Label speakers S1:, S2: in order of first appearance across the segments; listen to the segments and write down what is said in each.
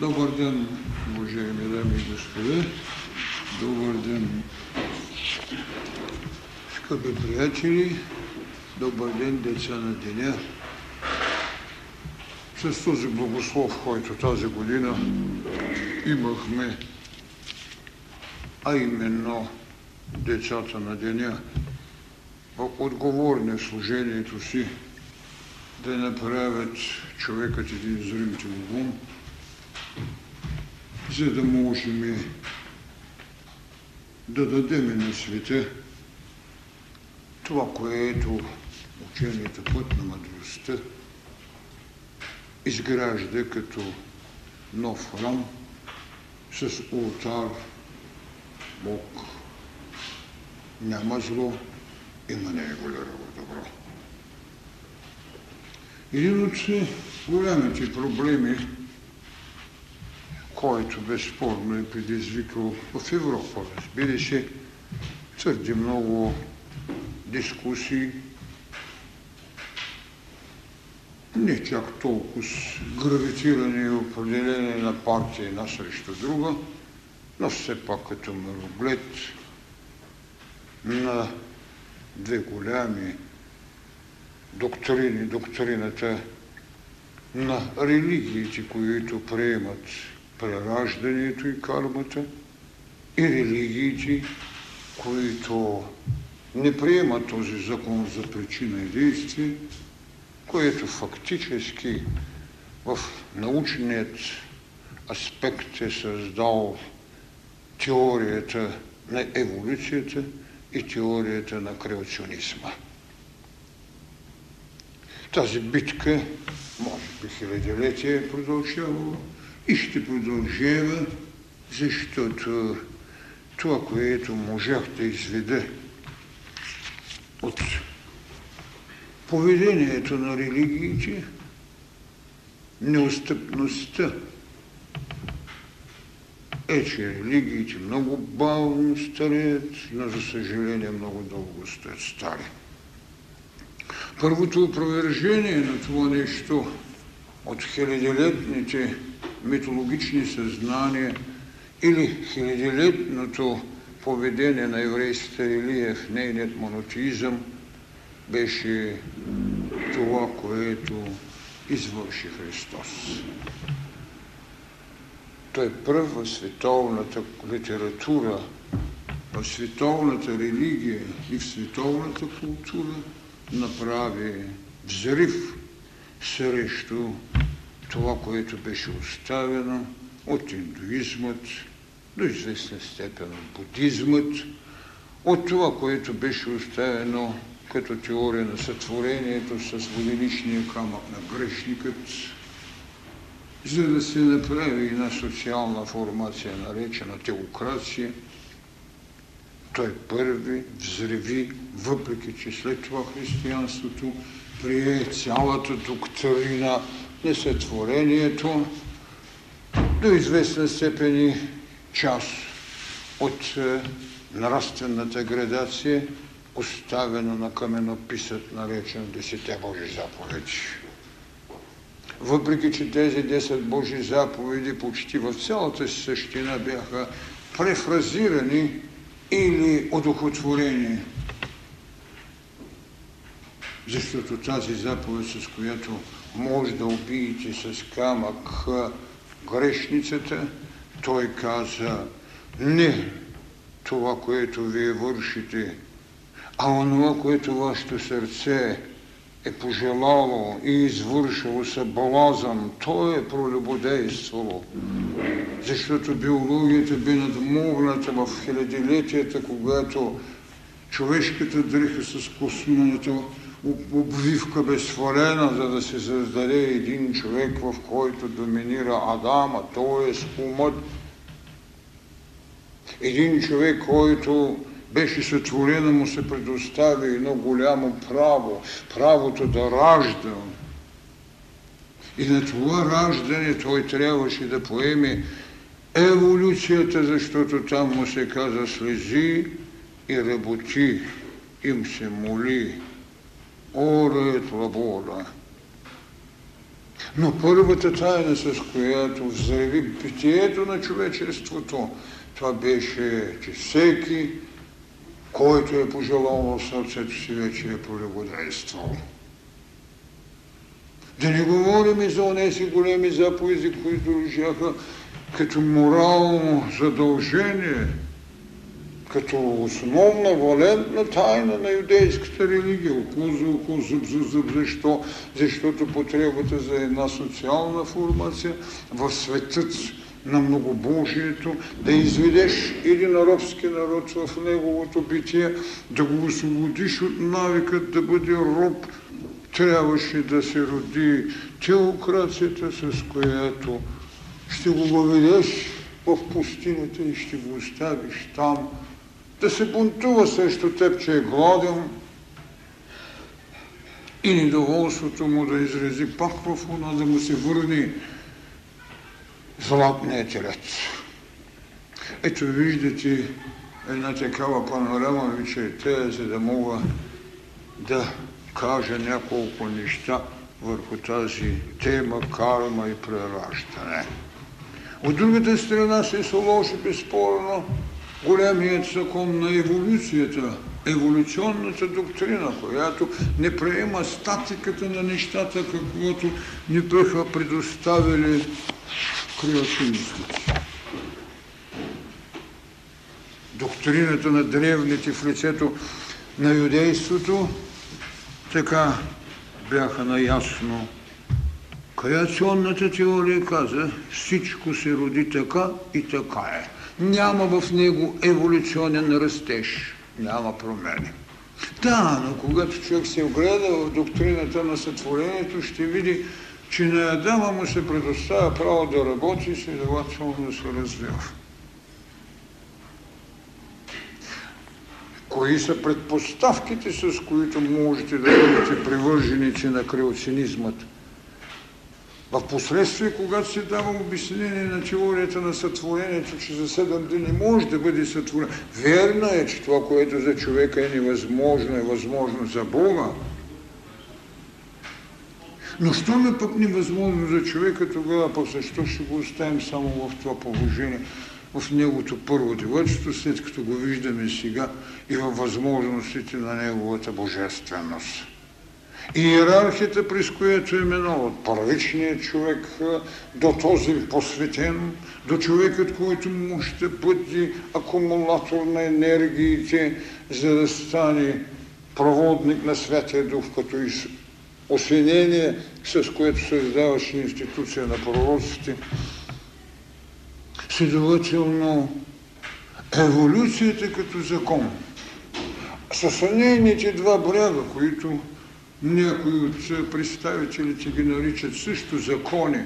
S1: Добър ден, уважаеми дами и господа. Добър ден, скъпи приятели. Добър ден, деца на деня. С този благослов, който тази година имахме, а именно децата на деня, отговорни служението си, да направят човекът един зрителен ум, за да можем да дадем на света това, което учението път на мъдростта изгражда като нов храм с ултар Бог. Няма зло, има негово добро. Един от големите проблеми, който безспорно е предизвикал в Европа, разбира се, твърде много дискусии, не чак толкова гравитиране и определение на партия една срещу друга, но все пак като мироглед на две голями доктрини, доктрината на религиите, които приемат прераждането и кармата, и религиите, които не приемат този закон за причина и действие, което фактически в научният аспект е създал теорията на еволюцията и теорията на креационизма. Тази битка, може би хилядилетия е продължавала и ще продължава, защото това, което можах да изведа от поведението на религиите, неустъпността е, че религиите много бавно стареят, но за съжаление много дълго стари. Първото опровержение на това нещо от хилядилетните митологични съзнания или хилядилетното поведение на еврейската религия в нейният монотеизъм беше това, което извърши Христос. Той пръв в световната литература, в световната религия и в световната култура направи взрив срещу това, което беше оставено от индуизмът, до известна степен от будизмът, от това, което беше оставено като теория на сътворението с воденичния камък на грешникът, за да се направи една социална формация, наречена теокрация, той първи взреви, въпреки че след това християнството прие цялата доктрина на сътворението, до известна степен част от е, нравствената градация, оставена на каменописът, наречен Десете Божи заповеди. Въпреки, че тези 10 Божи заповеди почти в цялата си същина бяха префразирани или одухотворени, защото тази заповед, с която може да убиете с камък грешницата, той каза не това, което вие вършите, а онова, което вашето сърце е пожелало и извършило съблазън, то е пролюбодействало. Защото биологията бе надмогната в хилядилетията, когато човешката дриха с космоната обвивка бе свалена, за да се създаде един човек, в който доминира Адама, т.е. умът. Един човек, който беше сътворено, му се предостави едно голямо право, правото да ражда. И на това раждане той трябваше да поеме еволюцията, защото там му се каза слези и работи, им се моли, оре лабора. Но първата тайна, с която взреви битието на човечеството, това беше, че всеки, който е пожелал в сърцето си, вече е пролегодействал. Да не говорим и за онеси големи заповеди, които лежаха като морално задължение, като основна валентна тайна на юдейската религия. Около за около, зъб за зъб. Защо? Защото потребата за една социална формация в светът на многобожието, да изведеш един робски народ в неговото битие, да го освободиш от навикът да бъде роб, трябваше да се роди теокрацията, с която ще го въведеш в пустинята и ще го оставиш там, да се бунтува срещу теб, че е гладен и недоволството му да изрази пак в уна, да му се върне златният телец. Ето виждате една такава панорама ви чете, за да мога да кажа няколко неща върху тази тема карма и прераждане. От другата страна се сложи безспорно големият закон на еволюцията, еволюционната доктрина, която не приема статиката на нещата, каквото ни бяха предоставили креационистите. Доктрината на древните в лицето на юдейството така бяха наясно. Креационната теория каза, всичко се роди така и така е. Няма в него еволюционен растеж, няма промени. Да, но когато човек се огледа в доктрината на сътворението, ще види, че на Адама му се предоставя право да работи и следователно се развива. Кои са предпоставките, с които можете да бъдете привърженици на креоцинизмата? В последствие, когато се дава обяснение на теорията на сътворението, че за седем дни не може да бъде сътворено, верно е, че това, което за човека е невъзможно, е възможно за Бога. Но що е пък невъзможно за човека, тогава пък защо ще го оставим само в това положение, в неговото първо девойчество, след като го виждаме сега и във възможностите на неговата божественост. Иерархията, през която е минал от първичния човек до този посветен, до човекът, който му ще бъде акумулатор на енергиите, за да стане проводник на Святия Дух, като и освинение, с което създаваше институция на пророците. Следователно, еволюцията като закон, с нейните два бряга, които някои от представителите ги наричат също закони,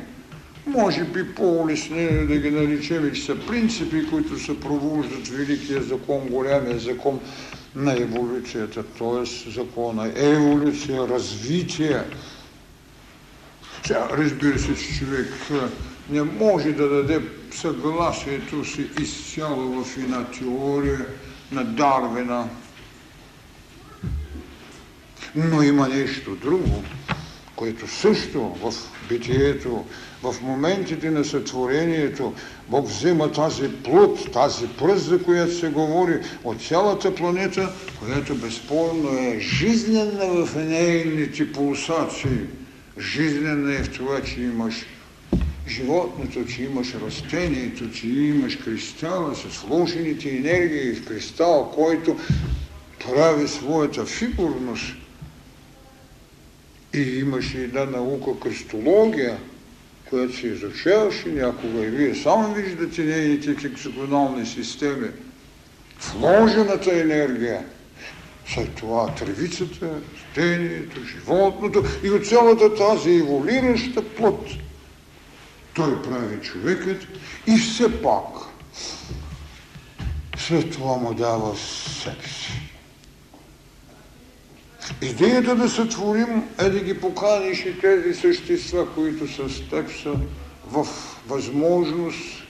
S1: може би по-улеснено да ги наричаме, че са принципи, които съпровождат великия закон, голямия закон на еволюцията, т.е. закона еволюция, развитие. Сега, разбира се, че човек не може да даде съгласието си изцяло в една теория на Дарвина, но има нещо друго, което също в битието, в моментите на сътворението, Бог взема тази плът, тази пръст, за която се говори от цялата планета, която безспорно е жизнена в нейните пулсации. Жизнена е в това, че имаш животното, че имаш растението, че имаш кристала с вложените енергии в кристал, който прави своята фигурност и имаше една наука кристология, която се изучаваше някога и вие само виждате нейните хексагонални системи. Вложената енергия, след това тревицата, растението, животното и от цялата тази еволираща плът. Той прави човекът и все пак след това му дава секс. Идеята да сътворим е да ги поканиш и тези същества, които с теб са в възможност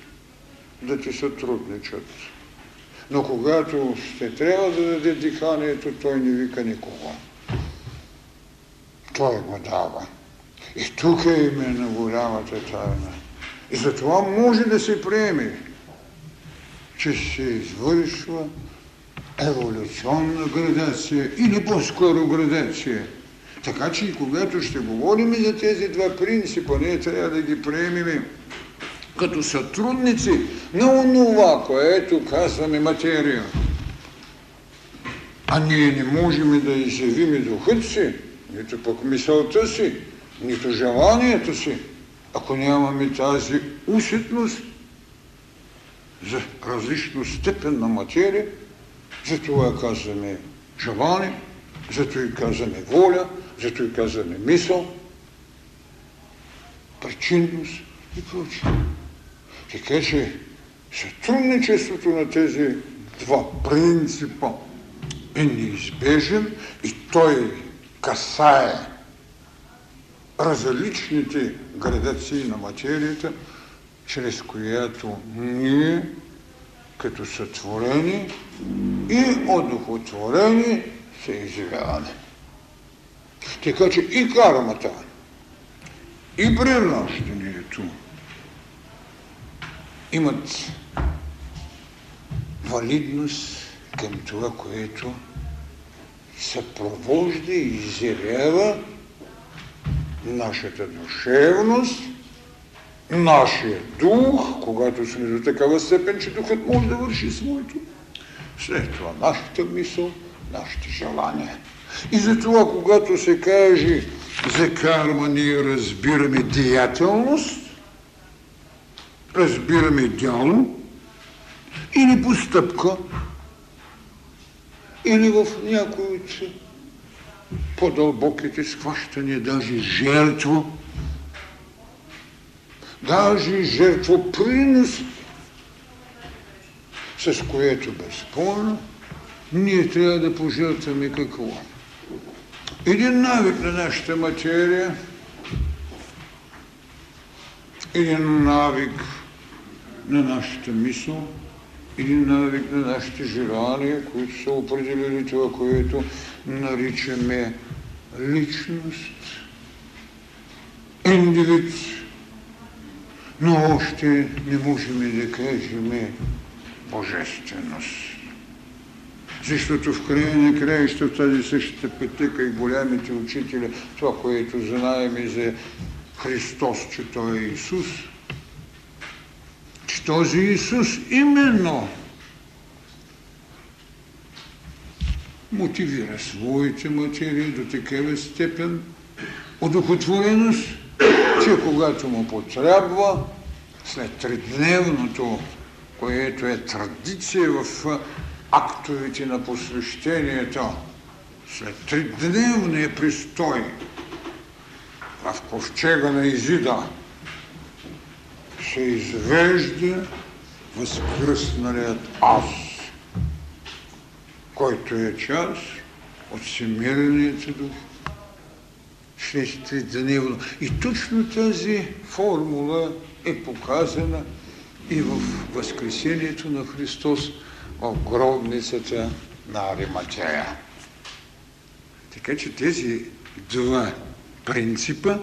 S1: да ти сътрудничат. Но когато ще трябва да даде диханието, той не вика никого. Той го дава. И Тук е именно голямата тайна. И затова може да се приеме, че се извършва еволюционна градация или по-скоро градация. Така че и когато ще говорим за тези два принципа, ние трябва да ги приемем като сътрудници на онова, което казваме материя. А ние не можем да изявим и духът си, нито пък мисълта си, нито желанието си, ако нямаме тази усетност за различна степен на материя, затова казваме желание, зато и казваме воля, зато и казваме мисъл, причинност и прочее. Така че сътрудничеството на тези два принципа е неизбежен и той касае различните градации на материята, чрез която ние, като сътворени и одухотворени, се изявяваме. Така че и кармата, и приращането имат валидност към това, което съпровожда и изявява нашата душевност, нашия дух, когато сме до такава степен, че духът може да върши своето. След това нашата мисъл, нашите желания. И затова, когато се каже за карма, ние разбираме деятелност, разбираме дяло или постъпка, или в някои от по-дълбоките схващания, даже жертва, даже жертвопринос, с което безспорно ние трябва да пожертваме какво? Един навик на нашата материя, един навик на нашата мисъл, един навик на нашите желания, които са определили това, което наричаме личност, индивид, но още не можем да кажем божественост. Защото в края на краища в тази същата пътека и голямите учители, това, което знаем и за Христос, че Той е Исус, че този Исус именно мотивира своите материи до такава степен удохотвореност, че когато му потребва, след тридневното, което е традиция в актовете на посвещението, след тридневния престой в ковчега на Изида, се извежда възкръсналият аз който е част от всемирният дух, шестидневно. И точно тази формула е показана и в Възкресението на Христос в гробницата на Ариматея. Така че тези два принципа,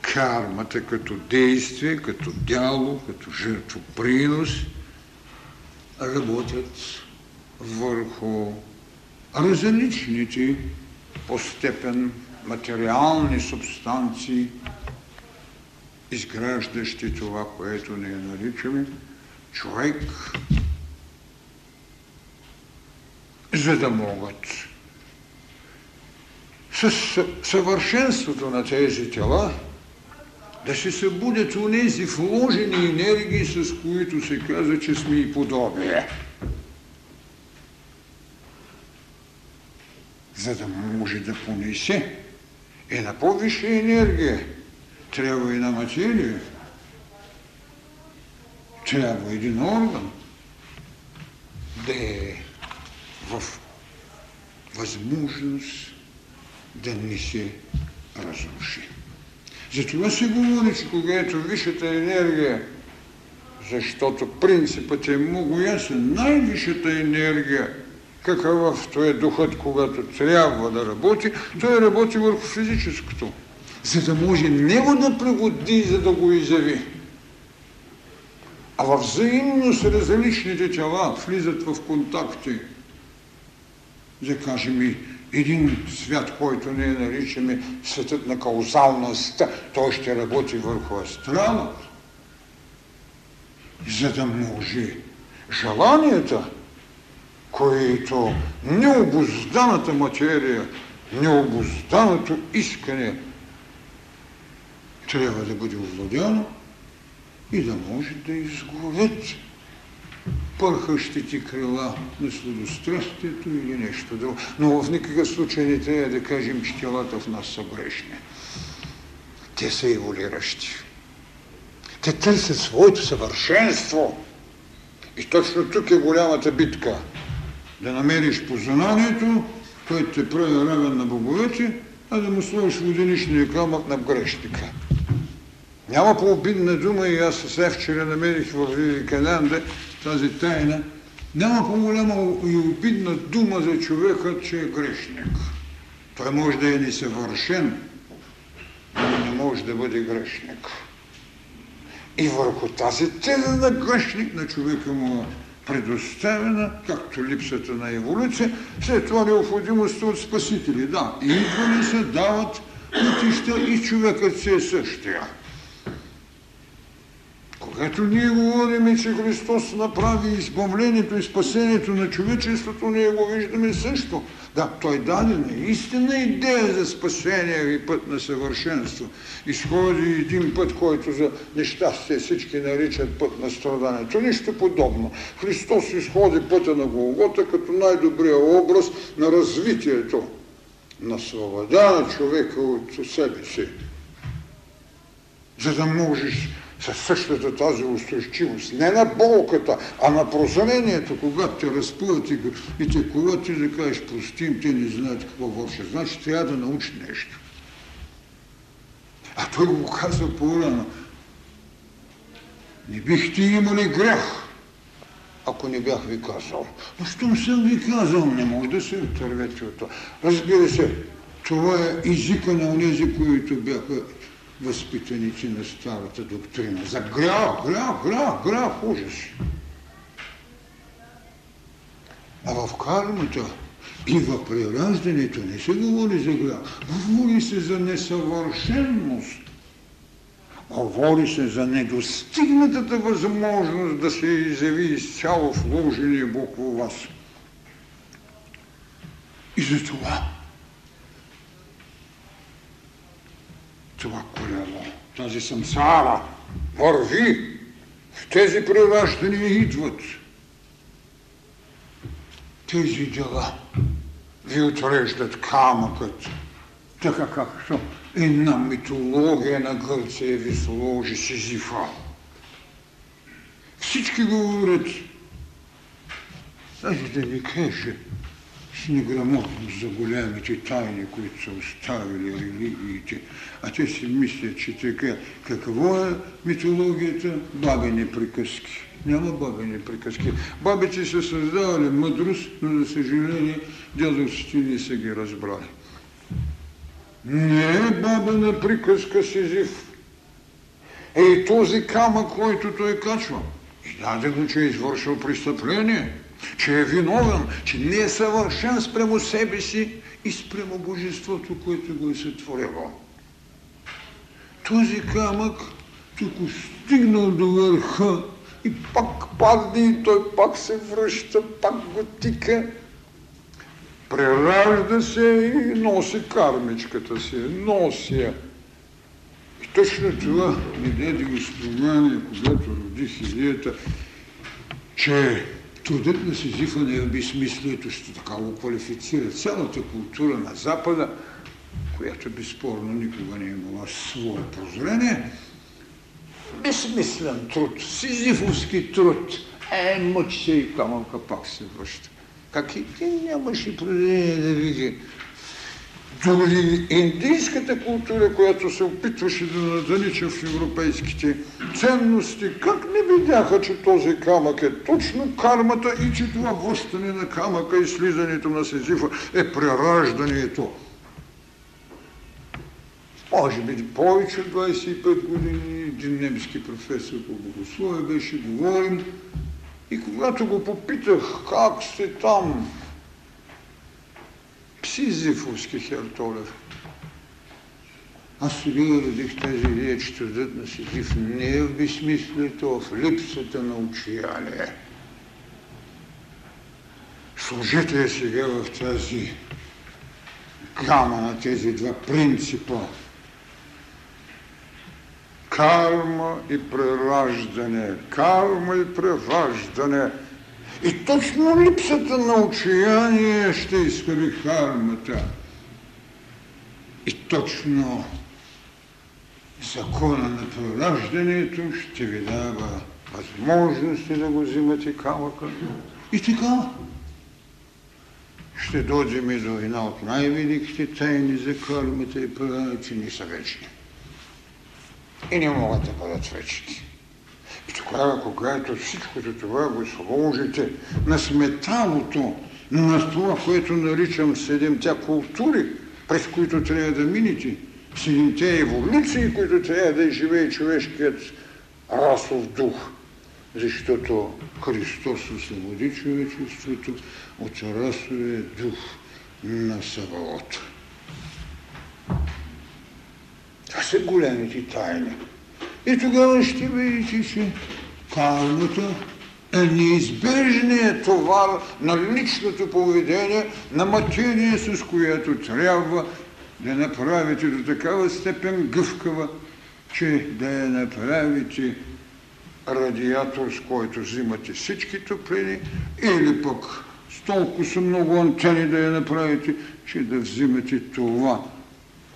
S1: кармата като действие, като дяло, като жертвопринос, работят върху различните по степен материални субстанции, изграждащи това, което ние наричаме човек, за да могат с съвършенството на тези тела да се събудят у нези вложени енергии, с които се казва, че сме и подобие. за да може да понесе е на по-висша енергия. Трябва и на материя. Трябва един орган да е в възможност да не се разруши. Затова се говори, че когато висшата енергия, защото принципът е много ясен, най-висшата енергия какъв е духът, когато трябва да работи, той работи върху физическото. за да може него да пригоди, за да го изяви. А в взаимност различните тела влизат в контакти. Да кажем и един свят, който ние наричаме светът на каузалността, той ще работи върху астралът, за да може желанията, които необозданата материя, необозданото искане трябва да бъде овладяно и да може да изгорят пърхащите крила на сладострастието или нещо друго. Но в никакъв случай не трябва да кажем, че телата в нас са грешни. Те са еволиращи. Те търсят своето съвършенство. И точно тук е голямата битка. Да намериш познанието, той те прави равен на боговете, а да му сложиш воденичния камък на грешника. Няма по-обидна дума и аз се вчера намерих в Великалянда тази тайна. Няма по-голяма и обидна дума за човека, че е грешник. Той може да е несъвършен, но не може да бъде грешник. И върху тази теза на грешник на човека му предоставена, както липсата на еволюция, след това необходимостта от спасители. Да, идвали се, дават пътища и човекът си е същия. Когато ние говорим, че Христос направи избавлението и спасението на човечеството, ние го виждаме също. Да, той даде наистина идея за спасение и път на съвършенство. Изходи един път, който за нещастие всички наричат път на страданието. Нищо подобно. Христос изходи пътя на Голгота като най-добрия образ на развитието на свобода на човека от себе си. За да можеш със същата тази устойчивост. Не на болката, а на прозрението, когато те разпъват и, и те когато ти да кажеш простим, те не знаят какво вършат. Значи трябва да научи нещо. А той го казва по-рано. Не бихте имали грех, ако не бях ви казал. Но щом съм ви казал, не може да се отървете от това. Разбира се, това е езика на тези, които бяха възпитаници на старата доктрина. За грях, грях, грях, грях, ужас. А в кармата и в прераждането не се говори за грях. Говори се за несъвършенност. Говори се за недостигнатата възможност да се изяви изцяло вложения Бог във вас. И за това това колело, тази самсара върви, в тези прераждания идват. Тези дела ви отреждат камъкът, така както една митология на Гърция ви сложи Сизифа. Всички говорят, даже да ви кажа, с неграмотност за голямите тайни, които са оставили религиите, а те си мислят, че така, какво е митологията? Бабени приказки. Няма бабени приказки. Бабите са създавали мъдрост, но за съжаление дядовците не са ги разбрали. Не е бабена приказка Сизиф. Е този камък, който той качва. И дадено, че е извършил престъпление – че е виновен, че не е съвършен спрямо себе си и спрямо Божеството, което го е сътворило. Този камък тук стигнал до върха и пак падне и той пак се връща, пак го тика. Преражда се и носи кармичката си, носи я. И точно това ми даде възпоминание, когато родих идеята, че Трудът на Сизифа не е безсмислието, ще така го квалифицира цялата култура на Запада, която безспорно никога не е имала свое прозрение. Безсмислен труд, сизифовски труд. Е, мъч се и камъка пак се връща. Как и ти нямаше прозрение да види дори индийската култура, която се опитваше да надалича в европейските ценности, как не видяха, че този камък е точно кармата и че това връщане на камъка и слизането на Сизифа е прераждането. може би повече от 25 години, един немски професор по богословие беше, говорим, и когато го попитах как сте там, Сизифовски Хертолев, аз сега родих тази идея, че трудът на Сизиф не е в безсмислието, а в липсата на учияние. Служете я сега в тази гама на тези два принципа. Карма и прераждане, карма и прераждане. И точно липсата на учияние ще изхвърли кармата. И точно закона на прераждането ще ви дава възможности да го взимате камъка. И така, ще дойдем и до една от най-великите тайни за кармата и права, че са вечни. И не могат да бъдат вечни. И тогава, когато всичкото това го сложите на сметалото, на това, което наричам седемте култури, през които трябва да минете, седемте еволюции, които трябва да живее човешкият расов дух, защото Христос освободи човечеството от расовия дух на Саваота. Това са големите тайни. И тогава ще видите, че кармата е неизбежният товар на личното поведение, на материя, с която трябва да направите до такава степен гъвкава, че да я направите радиатор, с който взимате всички топлини, или пък с толкова са много антени да я направите, че да взимате това,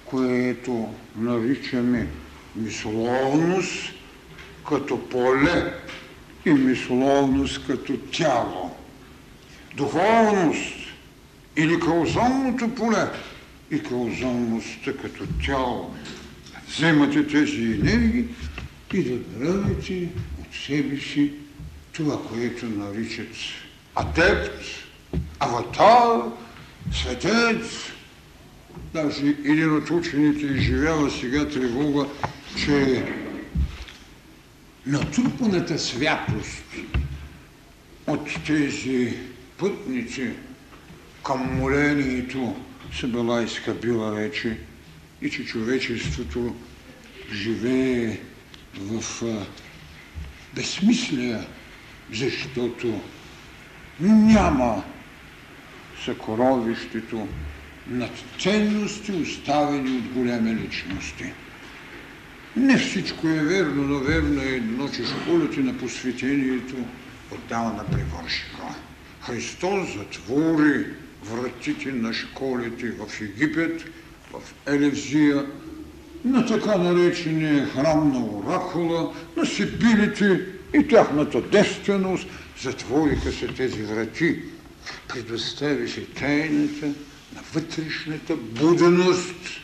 S1: което наричаме мисловност като поле и мисловност като тяло. Духовност или каузалното поле и каузалността като тяло. Вземате тези енергии и да правите от себе си това, което наричат адепт, аватар, светец. Даже един от учените изживява сега тревога, че натрупаната святост от тези пътници към молението се била изхабила вече и че човечеството живее в безсмислие, защото няма съкровището на ценности, оставени от големи личности. Не всичко е верно, но верно е едно, че школите на посветението отдавна привършиха. Христос затвори вратите на школите в Египет, в Елевзия, на така наречения храм на Оракула, на Сибилите и тяхната девственост, затвориха се тези врати, предостави се тайната на вътрешната буденост,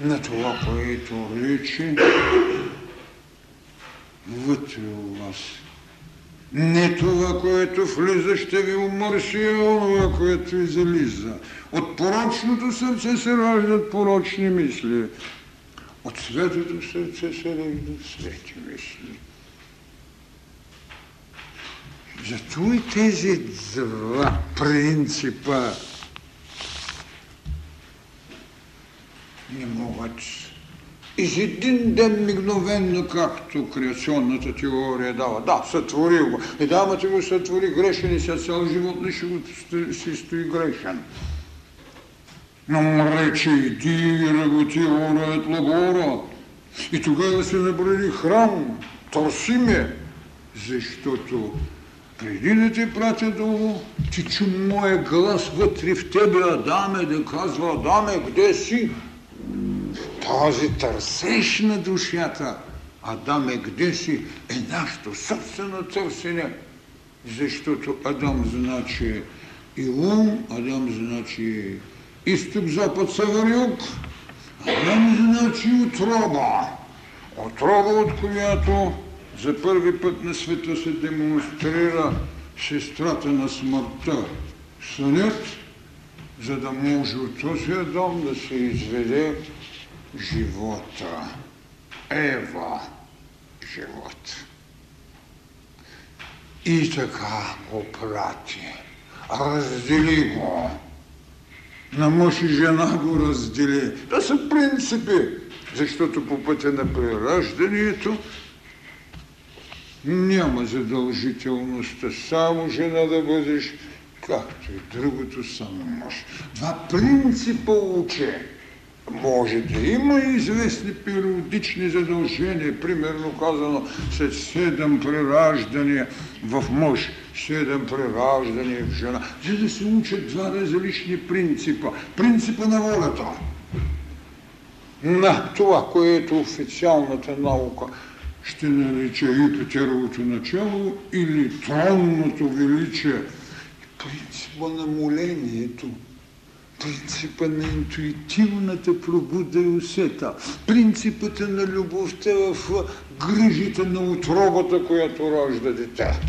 S1: на това, което рече вътре у вас. Не това, което влиза, ще ви умърси, а това, което излиза. От порочното сърце се раждат порочни мисли. От светото сърце се раждат свети мисли. Зато и тези два принципа не могат ден мигновенно, както креационната теория дава. Да, сътвори го. И да, ти го сътвори грешен и сега цял живот не ще го си стои грешен. Но му рече, иди, работи, ора, ет лабора. И тогава се набради храм, търси ме, защото преди да те пратя долу, ти чу моя глас вътре в тебе, Адаме, да казва, Адаме, къде си? Този търсеж на душата, Адаме, къде си, е нашето собствено търсене. Защото Адам значи и ум, Адам значи изток, запад, север, юг. Адам значи отроба. Отроба, от която за първи път на света се демонстрира сестрата на смъртта. Сънят, за да може от този дом да се изведе живота. Ева живот. И така го прати. Раздели го. На мъж и жена го раздели. Това са принципи, защото по пътя на прераждането няма задължителността само жена да бъдеш, както и другото само мъж. Два принципа уче. Може да има известни периодични задължения, примерно казано след седем прераждания в мъж, седем прераждания в жена, за да се учат два различни принципа. Принципа на волята. На това, което официалната наука ще нарече Юпитеровото начало или тронното величие. Принципа на молението – принципа на интуитивната пробуда и усета, принципата на любовта в грижите на отробата, която ражда дете.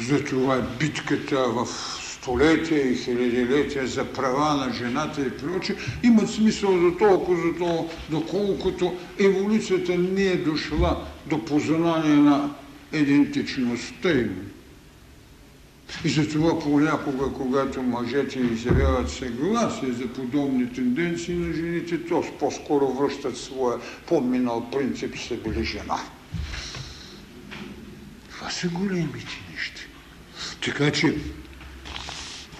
S1: Затова битката в столетия и хилядилетия за права на жената и проче имат смисъл за толкова, за толкова, доколкото еволюцията не е дошла до познание на идентичността им. И затова понякога, когато мъжете изявяват съгласие за подобни тенденции на жените, то по-скоро връщат своя подминал принцип се били жена. Това са големите неща. Така че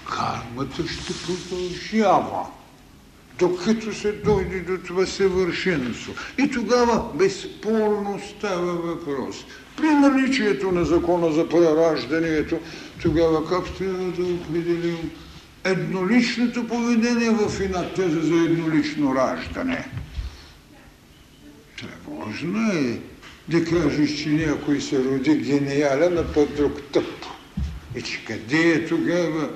S1: кармата ще продължава, докато се дойде до това съвършенство. И тогава безспорно става въпрос. При наличието на закона за прераждането, тогава как трябва да определим едноличното поведение в една теза за еднолично раждане? Тревожно е да кажеш, че някой се роди гениален, а той друг тъп. И че къде е тогава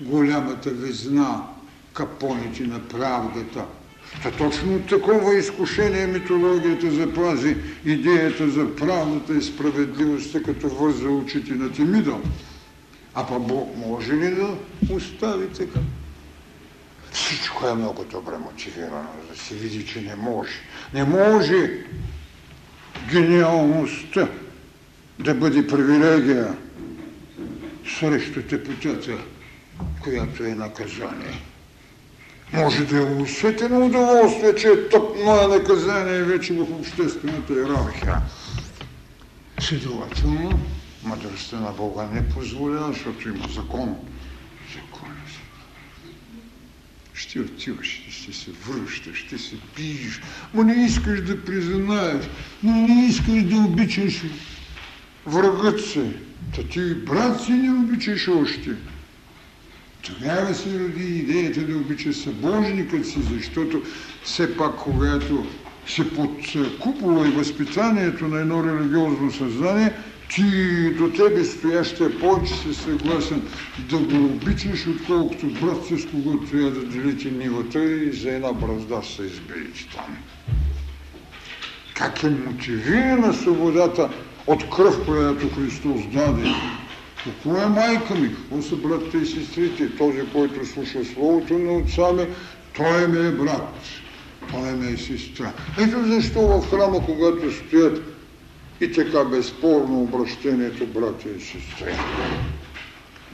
S1: голямата везна, капоните на правдата? Та точно от такова изкушение митологията запази идеята за правната и справедливостта, като върза очите на Тимида. А па Бог може ли да остави така? Всичко е много добре мотивирано, да се види, че не може. Не може гениалността да бъде привилегия срещу тепотата, която е наказание. Може да е усетено удоволствие, че е тъпно е наказание вече в обществената иерархия. Следователно, мъдростта на Бога не позволява, защото има закон. Закон ще отиваш, ще се връщаш, ще се биеш, но не искаш да признаеш, но не искаш да обичаш врагът си. Та ти брат си не обичаш още. Тогава се роди идеята да обича събожникът си, защото все пак, когато се под купола и възпитанието на едно религиозно съзнание, ти до тебе стоящия повече си съгласен да го обичаш, отколкото брат с когото трябва да делите нивата и за една бразда се изберете там. Как е мотивирана свободата от кръв, която Христос даде какво е майка ми? Какво са братите и сестрите? Този, който слуша Словото на отца ми, той ми е брат. Той ми е сестра. Ето защо в храма, когато стоят и така безспорно обращението братя и сестри.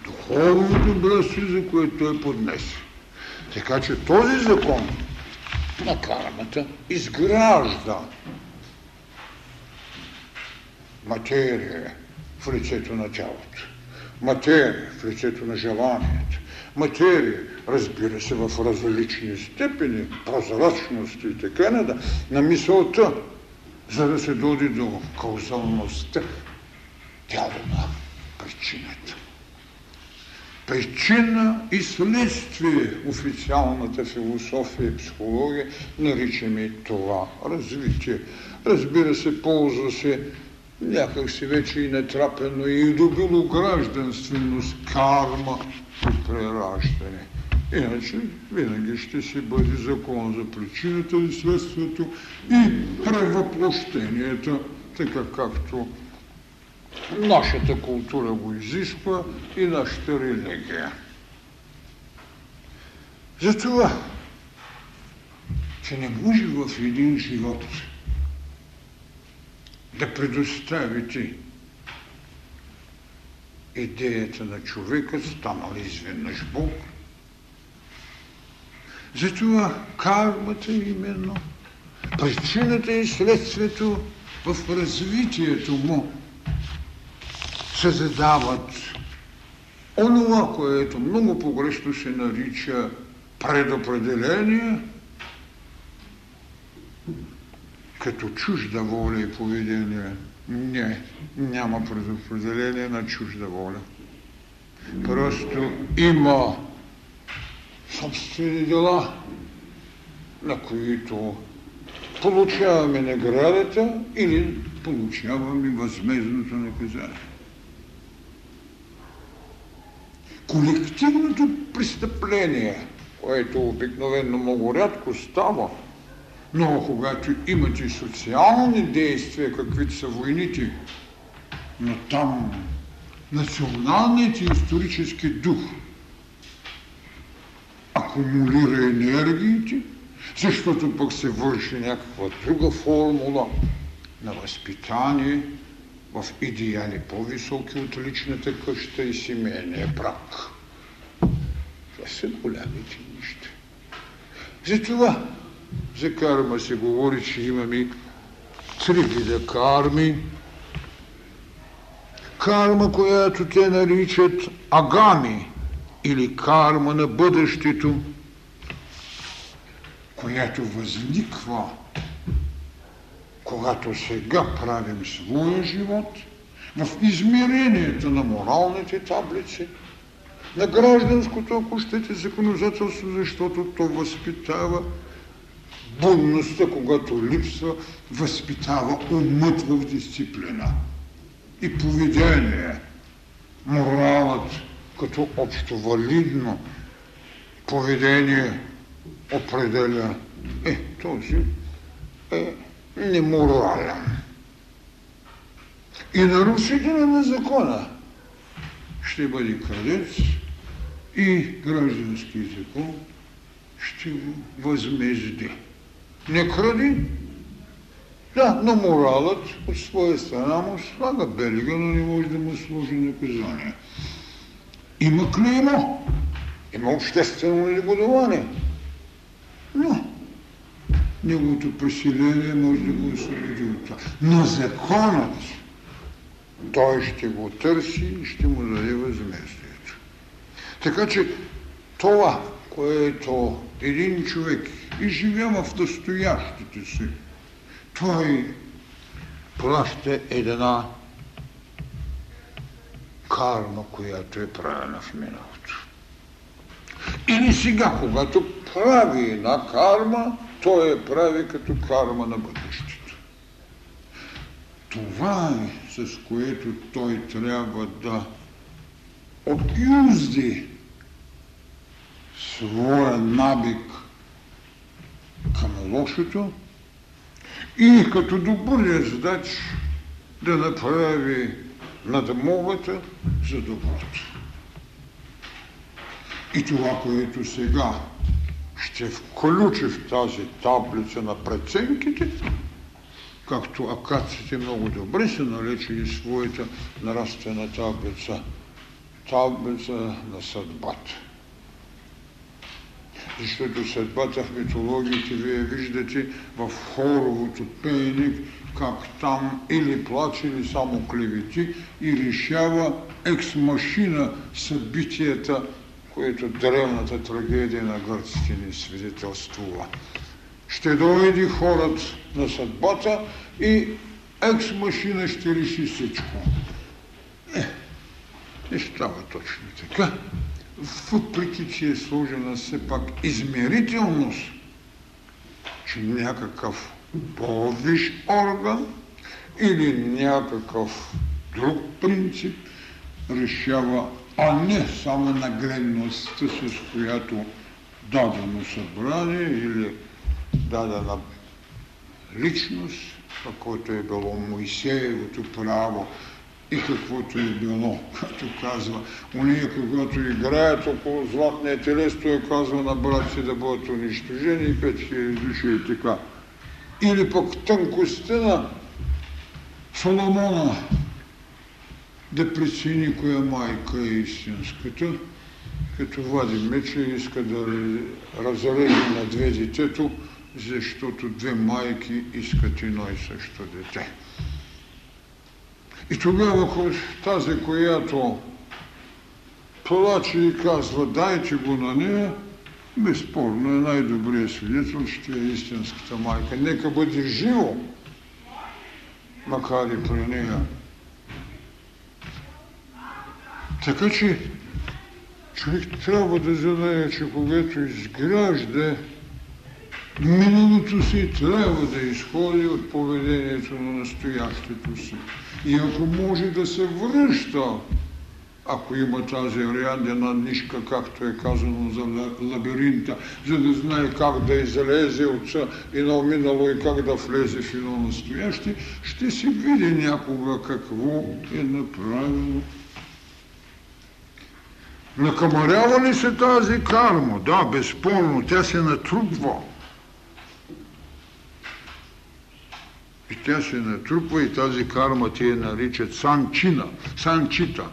S1: Духовното братство, за което е поднес. Така че този закон на кармата изгражда материя в лицето на тялото материя в лицето на желанието. Материя, разбира се, в различни степени, прозрачност и така нада, на мисълта, за да се доди до каузалността, тяло на причината. Причина и следствие официалната философия и психология наричаме това развитие. Разбира се, ползва се някак си вече и натрапено и добило гражданственост, карма и прераждане. Иначе винаги ще си бъде закон за причината и следствието и превъплощението, така както нашата култура го изисква и нашата религия. Затова, че не може в един живот да предоставите идеята на човека, станал изведнъж Бог. Затова кармата именно, причината и следствието в развитието му се задават онова, което много погрешно се нарича предопределение, като чужда воля и поведение. Не, няма предопределение на чужда воля. Просто има собствени дела, на които получаваме наградата или получаваме възмезното наказание. Колективното престъпление, което обикновено много рядко става, но когато имате социални действия, каквито са войните, но там националният исторически дух акумулира енергиите, защото пък се върши някаква друга формула на възпитание в идеали по-високи от личната къща и семейния брак. Това са голямите неща. Затова за карма се говори, че имаме три вида карми. Карма, която те наричат агами или карма на бъдещето, която възниква, когато сега правим своя живот, в измерението на моралните таблици, на гражданското, ако щете, законодателство, защото то възпитава Бунността, когато липсва, възпитава умът в дисциплина и поведение. Моралът като общо валидно поведение определя е, този е неморален. И нарушителя на закона ще бъде крадец и граждански закон ще го възмезди не кради. Да, но моралът от своя страна му слага белега, но не може да му сложи наказание. Има клеймо, има обществено негодование. Но неговото преселение може да го освободи от това. Но законът, той ще го търси и ще му даде възместието. Така че това, което един човек изживява в настоящите си. Той плаща една карма, която е правена в миналото. Или сега, когато прави една карма, той е прави като карма на бъдещето. Това е с което той трябва да отюзди своя набик към лошото и като добър задач да направи надмогата за доброто. И това, което сега ще включи в тази таблица на преценките, както акаците много добре са налечили своята нравствена таблица, таблица на съдбата. Защото съдбата в митологиите вие виждате в хоровото пейник, как там или плаче, или само клевети и решава екс-машина събитията, което древната трагедия на гърците ни свидетелствува. Ще дойде хорът на съдбата и екс-машина ще реши всичко. Не, не става точно така въпреки че е сложена все пак измерителност, че някакъв по-виш орган или някакъв друг принцип решава, а не само нагледността, с която дадено събрание или дадена личност, каквото е било Моисеевото право и каквото е било, като казва. Уния, когато играят около златния телес, той казва на брат си да бъдат унищожени и пет хиляди души и така. Или пък тънкостта на Соломона да прецени коя майка е истинската, като вади меча и иска да разреже на две детето, защото две майки искат едно и също дете. И тогава тази, която плаче и казва, дайте го на нея, безспорно е най-добрият свидетел, ще е истинската майка. Нека бъде живо, макар и при нея. Така че човек трябва да знае, че когато изгражда миналото си, трябва да изходи от поведението на настоящето си. И ако може да се връща, ако има тази рядена нишка, както е казано за лабиринта, за да знае как да излезе от едно минало и как да влезе в едно настояще, ще си види някога какво е направено. Накамарява ли се тази карма? Да, безспорно, тя се натрупва. И тя се натрупва и тази карма те я наричат санчина, санчита.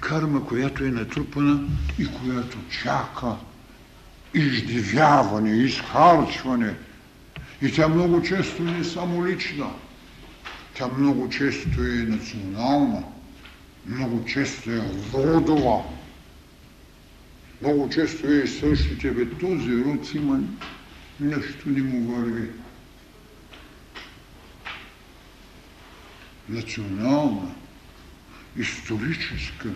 S1: Карма, която е натрупана и която чака издивяване, изхарчване. И тя много често не е само лична. Тя много често е национална. Много често е родова. Много често е същите. Бе, този род има нещо не му върви. Национална, историческа,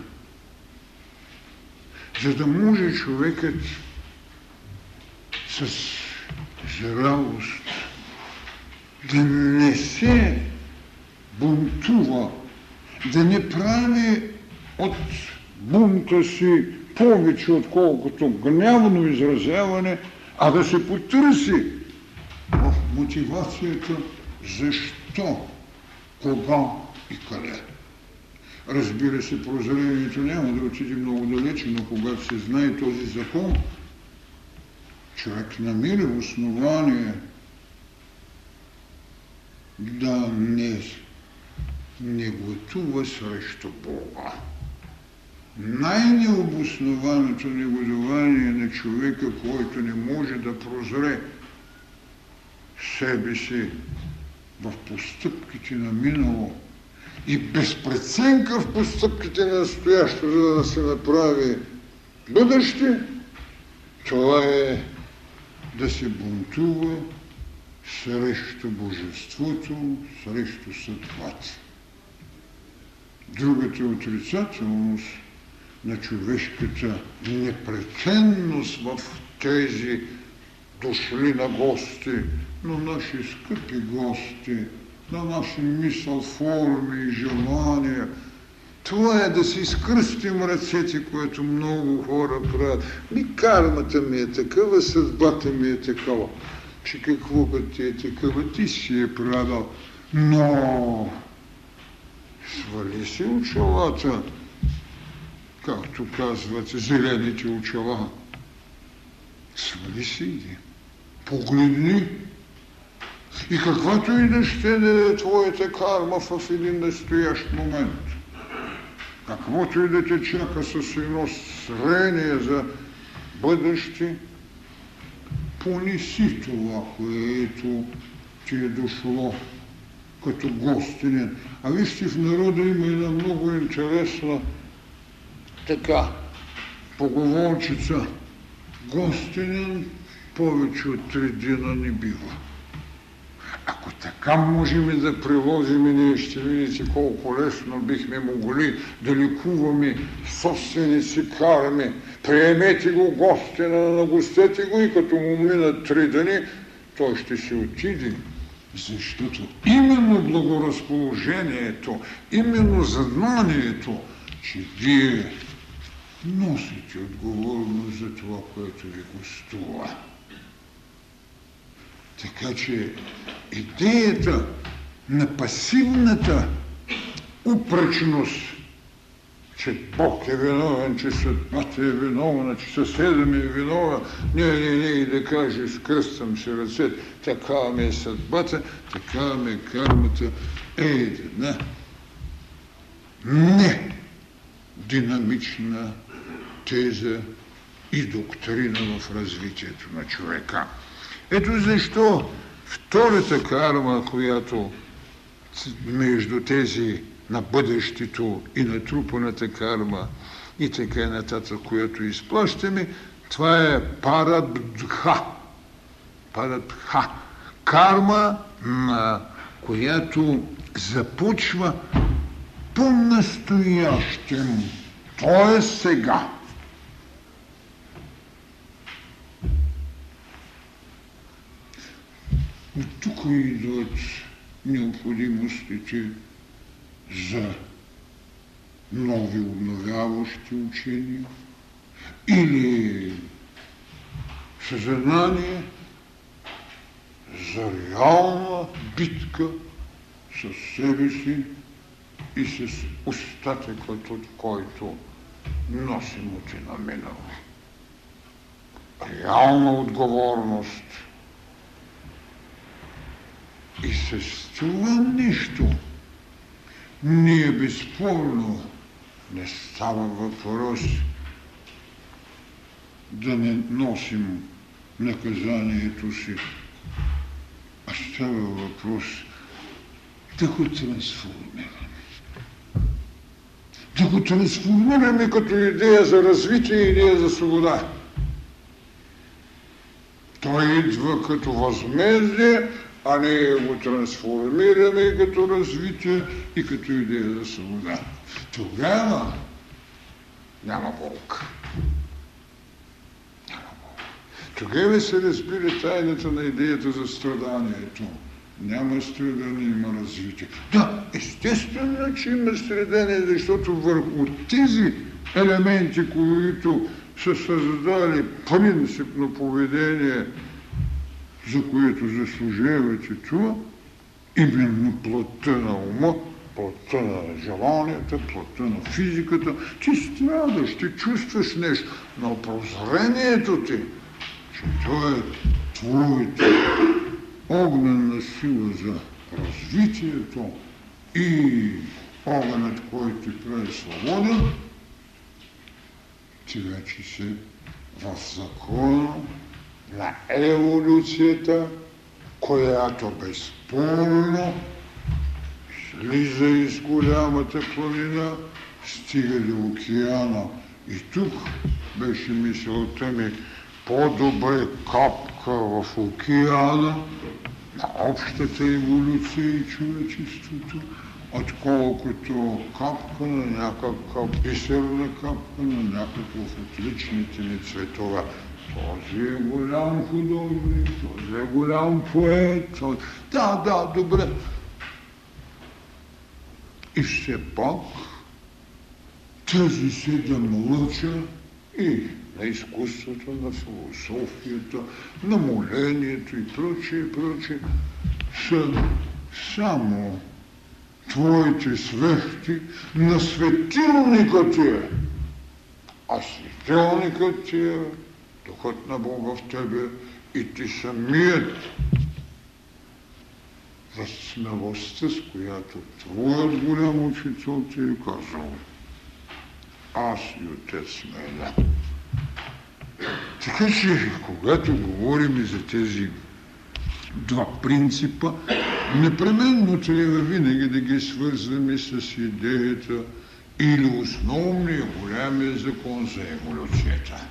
S1: за да може човекът с зрелост да не се бунтува, да не прави от бунта си повече, отколкото гнявно изразяване, а да се потърси в мотивацията защо кога и къде. Разбира се, прозрението няма да отиде много далече, но когато се знае този закон, човек намира основание да не, не готува срещу Бога. Най-необоснованото негодование на човека, който не може да прозре себе си в постъпките на минало и безпреценка в постъпките на настоящо, за да се направи бъдеще, това е да се бунтува срещу Божеството, срещу съдбата. Другата отрицателност на човешката непреченност в тези дошли на гости, на наши скъпи гости, на наши мисъл, форми и желания. Това е да си изкръстим ръцете, което много хора правят. Ми кармата ми е такава, съдбата ми е такава. Че какво бе ти е такава, ти си е правил. Но свали си очелата, както казват зелените очела. Свали си ги. Погледни и каквато и да ще да е твоята карма в един настоящ момент, каквото и да те чака с едно срение за бъдеще, понеси това, което ти е дошло като гостинен. А вижте, в народа има една много интересна така поговорчица. Гостинен повече от три дена не бива. Ако така можем да приложим, ние ще видите колко лесно бихме могли да ликуваме собствени си карми. Приемете го гостина, нагостете го и като му минат три дни, той ще се отиде. Защото именно благоразположението, именно знанието, че вие носите отговорност за това, което ви гостува. Така че идеята на пасивната упречност, че Бог е виновен, че съдбата е виновна, че съседа ми е виновен. Не, не, не, и да каже, скръствам се ръцете, такава ми е съдбата, такава ми е кармата. Е една не динамична теза и доктрина в развитието на човека. Ето защо втората карма, която между тези на бъдещето и на трупаната карма и така нататък, която изплащаме, това е парадбха. Парадбха. Карма, която започва по-настоящем. То е сега. От тук идват необходимостите за нови обновяващи учения или съзнание за реална битка с себе си и с остатъкът, от който носим от на минало. Реална отговорност – и с това нещо ние безспорно не става въпрос да не носим наказанието си, а става въпрос да го трансформираме. Да го трансформираме като идея за развитие идея за свобода. Той идва като възмездие а ние го трансформираме като развитие и като идея за свобода. Тогава няма Бог. Няма Бог. Тогава се разбира тайната на идеята за страданието. Няма страдание, има развитие. Да, естествено, че има страдание, защото върху тези елементи, които са създали принципно поведение, за което заслужавате това, именно плътта на ума, плътта на желанията, плътта на физиката. Ти страдаш, ти чувстваш нещо, но прозрението ти, че това е твоята огненна сила за развитието и огънът, който ти прави свободен, ти вече си в закона на еволюцията, която безспорно слиза из голямата планина, стига до океана. И тук беше мисълта ми по-добре капка в океана на общата еволюция и човечеството, отколкото капка на някаква бисерна капка на някакъв от личните ни цветове. Този е голям художник, този е голям поет. Този... Да, да, добре. И все пак тези седем лъча и на изкуството, на философията, на молението и прочее, прочее, са само твоите свехти на светилника ти е. А светилникът ти е Духът на Бога в тебе и ти самият за смелостта, с която твоят голям учител ти е казал. Аз и отец сме една. Така че, когато говорим за тези два принципа, непременно трябва винаги да ги свързваме с идеята или основния голямия закон за еволюцията.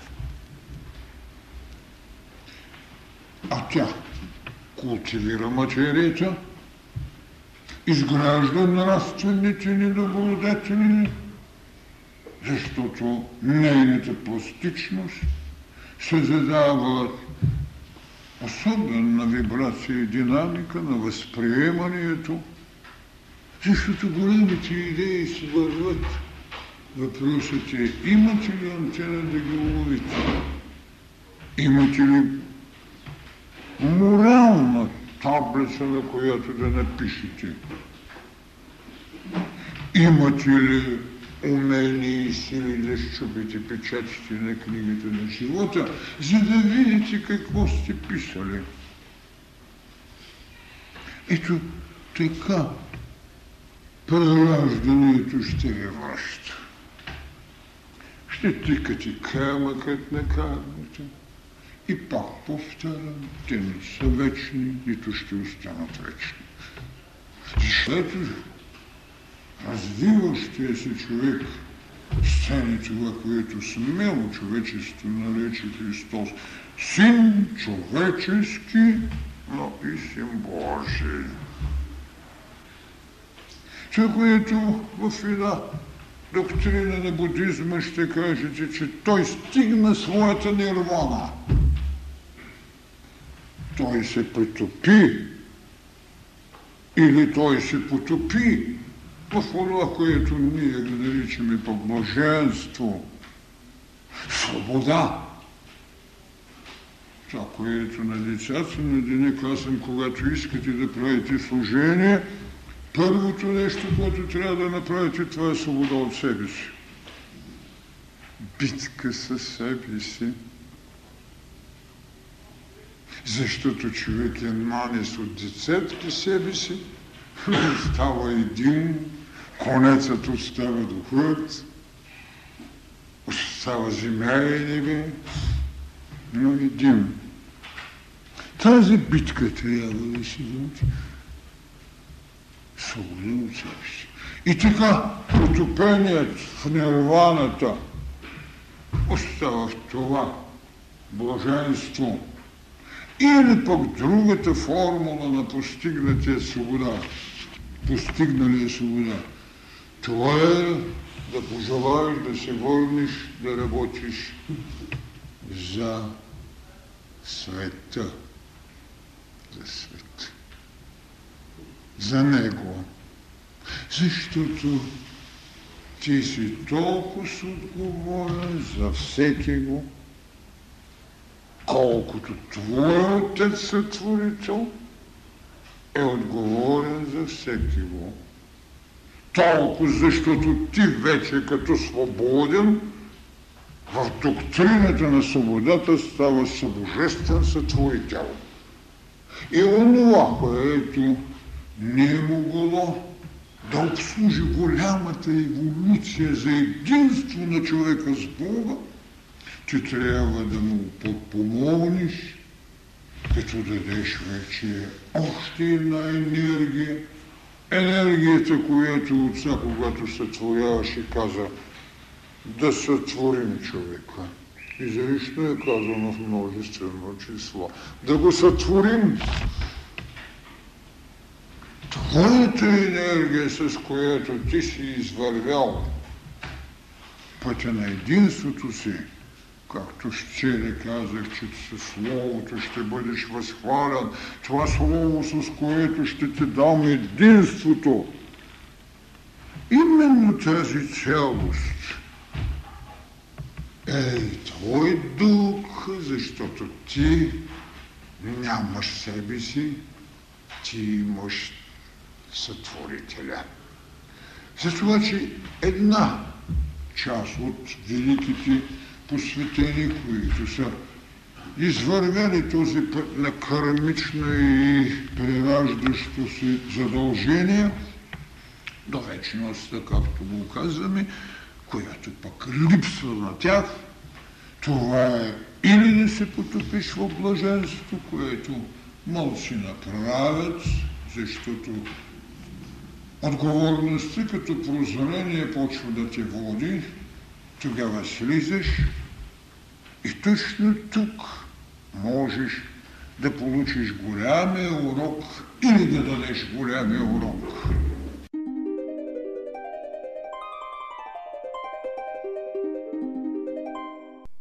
S1: А тя култивира материята, изгражда нравствените ни добродетели, защото нейната пластичност се задава особена вибрация и динамика на възприемането, защото големите идеи си върват. Въпросът е, имате ли антена да ги уловите? Имате ли морална таблица, на която да напишете имате ли умение и сили да щупите печатите на книгата на живота, за да видите какво сте писали. Ето така прераждането ще ви връща. Ще тикате камъкът на камъката. И пак повтарям, те не са вечни, нито ще останат вечни. Защото развиващия се човек стане това, което смело човечество нарече Христос. Син човечески, но и син Божий. Това, което в една доктрина на будизма ще кажете, че той стигна своята нирвана. Той се притопи или той се потопи в това, което ние го наричаме по блаженство, свобода. Това, което на децата на деня казвам, когато искате да правите служение, първото нещо, което трябва да направите, това е свобода от себе си. Битка със себе си. Защото човек е нанес от десетки себе си, става един, конецът остава духът, остава земя и небе, но един. Тази битка трябва да се научи. Свобода от себе си. И така, потопеният в нирваната остава в това блаженство. Или пък другата формула на постигнатия свобода, постигналия свобода. Това е да пожелаеш да се върнеш да работиш за света. За света. За него. Защото ти си толкова отговорен за всеки го, колкото твой отец сътворител е отговорен за всеки го толкова, защото ти вече като свободен в доктрината на свободата става събожествен сътворител. И онова, което не е могло да обслужи голямата еволюция за единство на човека с Бога, ти трябва да му подпомогнеш, като дадеш вече още една енергия, енергията, която отца, когато сътворяваше, каза да сътворим човека. Изрично е казано в множествено число. Да го сътворим. Твоята енергия, с която ти си извървял пътя на единството си, Както вчера казах, че със Словото ще бъдеш възхвален, това Слово, с което ще ти дам единството. Именно тази цялост е твой дух, защото ти нямаш себе си, ти имаш сътворителя. Затова, че една част от великите посветени, които са извървели този път на кармично и прераждащо се задължение до вечността, както го казваме, която пък липсва на тях. Това е или да се потопиш в блаженство, което си направят, защото отговорността като прозрение почва да те води, тогава слизаш и точно тук можеш да получиш голямия урок или да дадеш голямия урок.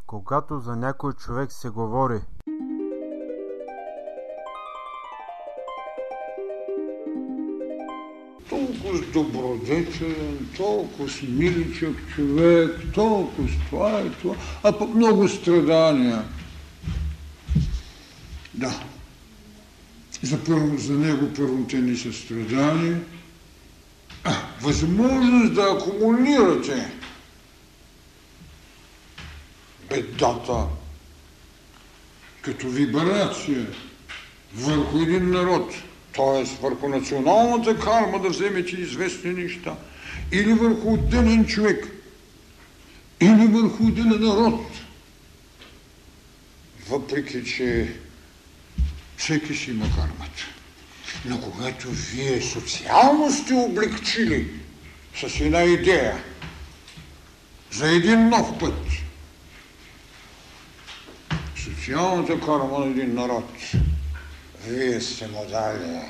S2: Когато за някой човек се говори
S1: толкова добродетелен, толкова миличък човек, толкова това и това, а пък много страдания. Да. За, първо, за него първо те не са страдания, а възможност да акумулирате бедата като вибрация върху един народ, т.е. върху националната карма да вземете известни неща, или върху отделен човек, или върху отделен народ, въпреки че всеки си има кармата. Но когато вие социално сте облегчили с една идея за един нов път, социалната карма на един народ, вие сте му дали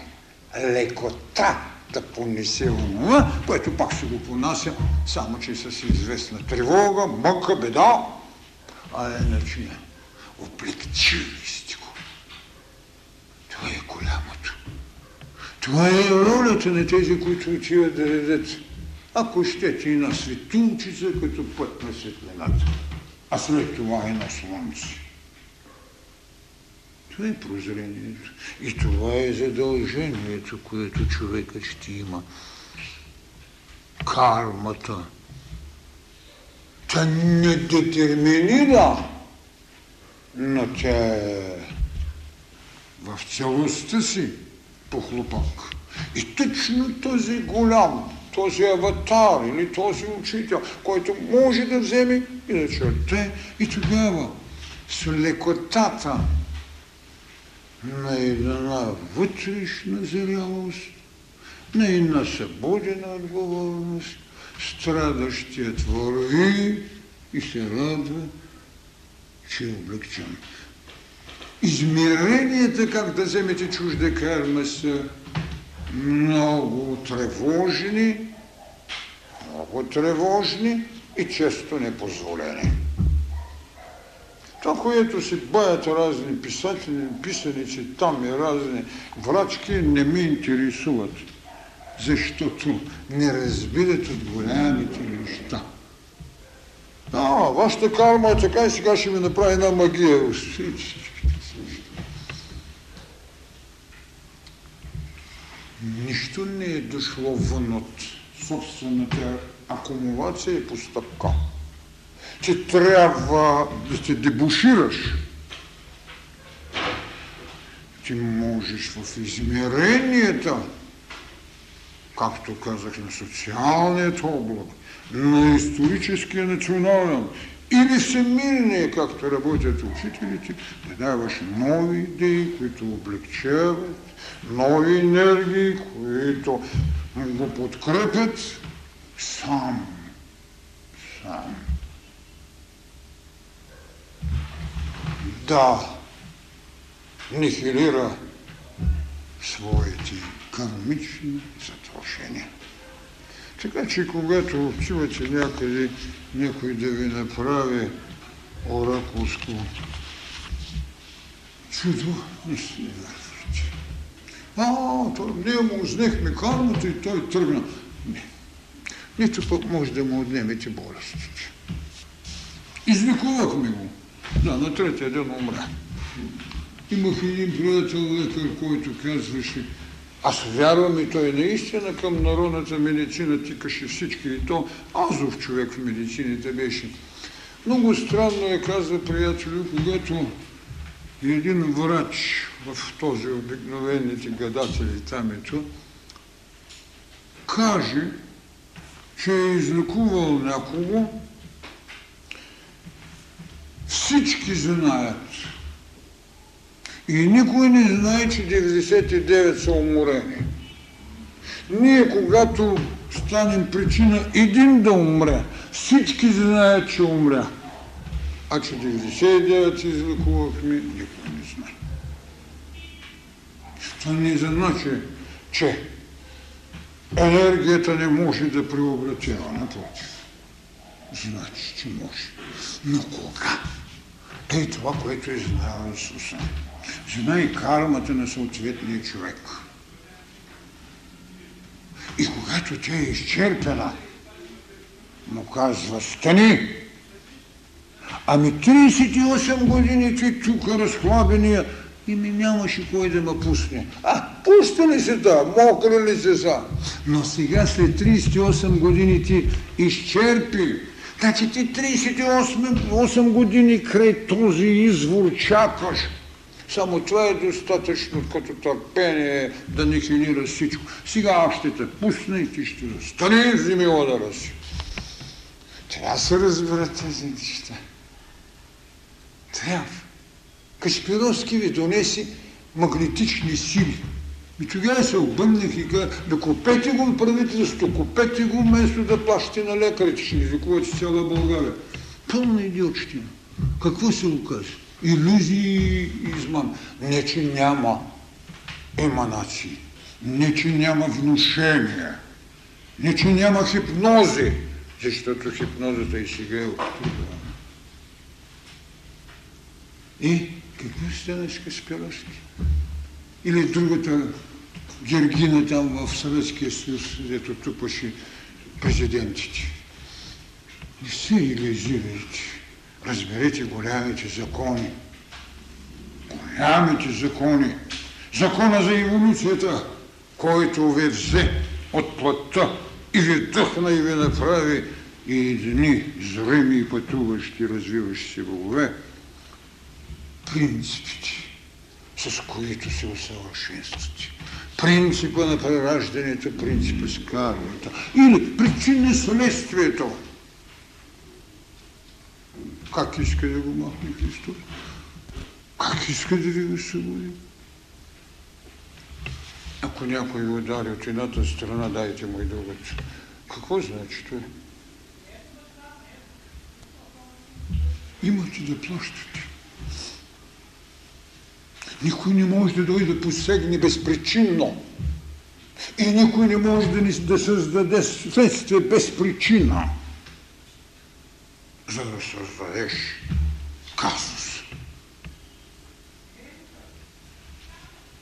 S1: лекота да понесе онова, което пак ще го понася, само че с известна тревога, мъка, беда, а иначе облегчили сте го. Това е голямото. Това е ролята на тези, които отиват да редят, ако щете и на светулчица, като път на светлината, а след това и на слънце. Е прозрението. И това е задължението, което човекът ще има. Кармата. Тя не детерминира, но тя е в целостта си похлопак. И точно този голям, този аватар или този учител, който може да вземе и да черте, и тогава с лекотата на една вътрешна зрялост, на една събудена отговорност, страдащият върви и се радва, че е облегчен. Измеренията, как да вземете чужда карма, са много тревожни, много тревожни и често непозволени. Това, което се баят разни писатели, писаници там и разни врачки, не ме интересуват, защото не разбират от голямите неща. А, вашата карма е така и сега ще ми направи една магия. Нищо не е дошло вън от собствената акумулация и постъпка че трябва да се дебушираш. Ти можеш в измеренията, както казах, на социалният облак, на историческия национален или всемирния, както работят учителите, да даваш нови идеи, които облегчават, нови енергии, които го подкрепят сам. Сам. Да нихилира своите кармични задължения. Така че когато отивате някъде, някой да ви направи оракулско чудо, не си не вярвате. А, то, ние му узнехме кармата и той тръгна. Не. Нито пък може да му отнемете болестите. Излекувахме го. Да, на третия ден умря. Имах един приятел лекар, който казваше, аз вярвам и той наистина към народната медицина тикаше всички и то азов човек в медицините беше. Много странно е, казва приятелю, когато един врач в този обикновените гадатели там ето, каже, че е излекувал някого всички знаят. И никой не знае, че 99 са уморени. Ние, когато станем причина един да умре, всички знаят, че умря. А че 99 излекувахме, никой не знае. Това не значи, че енергията не може да преобратява, напротив. Значи, че може. Но кога? Ей това, което е знаел Исуса. Зна и кармата на съответния човек. И когато тя е изчерпена, му казва, стани! Ами 38 години ти тук разхлабения и ми нямаше кой да ме пусне. А, Пустили се да, мокри ли се са. Но сега след 38 години ти изчерпи. Значи ти 38 8 години край този извор чакаш. Само това е достатъчно като търпение да не хилира всичко. Сега аз ще те пусна и ти ще застани и вземи удара си. Трябва да се разберат тези неща. Трябва. Кашпировски ви донеси магнетични сили. И тогава се обърнах и казах, да купете го правителството, купете го вместо да плащате на лекарите, ще излекувате цяла България. Пълна идиотщина. Какво се оказа? Иллюзии и измам. Не, че няма еманации. Не, че няма внушения. Не, че няма хипнози. Защото хипнозата и сега е открива. И какво стана с Каспировски? Или другата Гергина там в Съветския съюз, дето тупаше президентите. Не се илюзирайте. Разберете голямите закони. Голямите закони. Закона за еволюцията, който ви взе от плътта и ви дъхна и ви направи и едни зреми и пътуващи, развиващи се богове, принципите, с които се усъвършенствате. Принципа на прераждането, принципа с кармата. Или причина следствието. Как иска да го махне Христос? Как иска да ви го събуди? Ако някой ви удари от едната страна, дайте му и другата. Какво значи това? Имате да плащате. Никой не може да дойде да посегне безпричинно. И никой не може да, ни, да създаде следствие без причина, за да създадеш казус.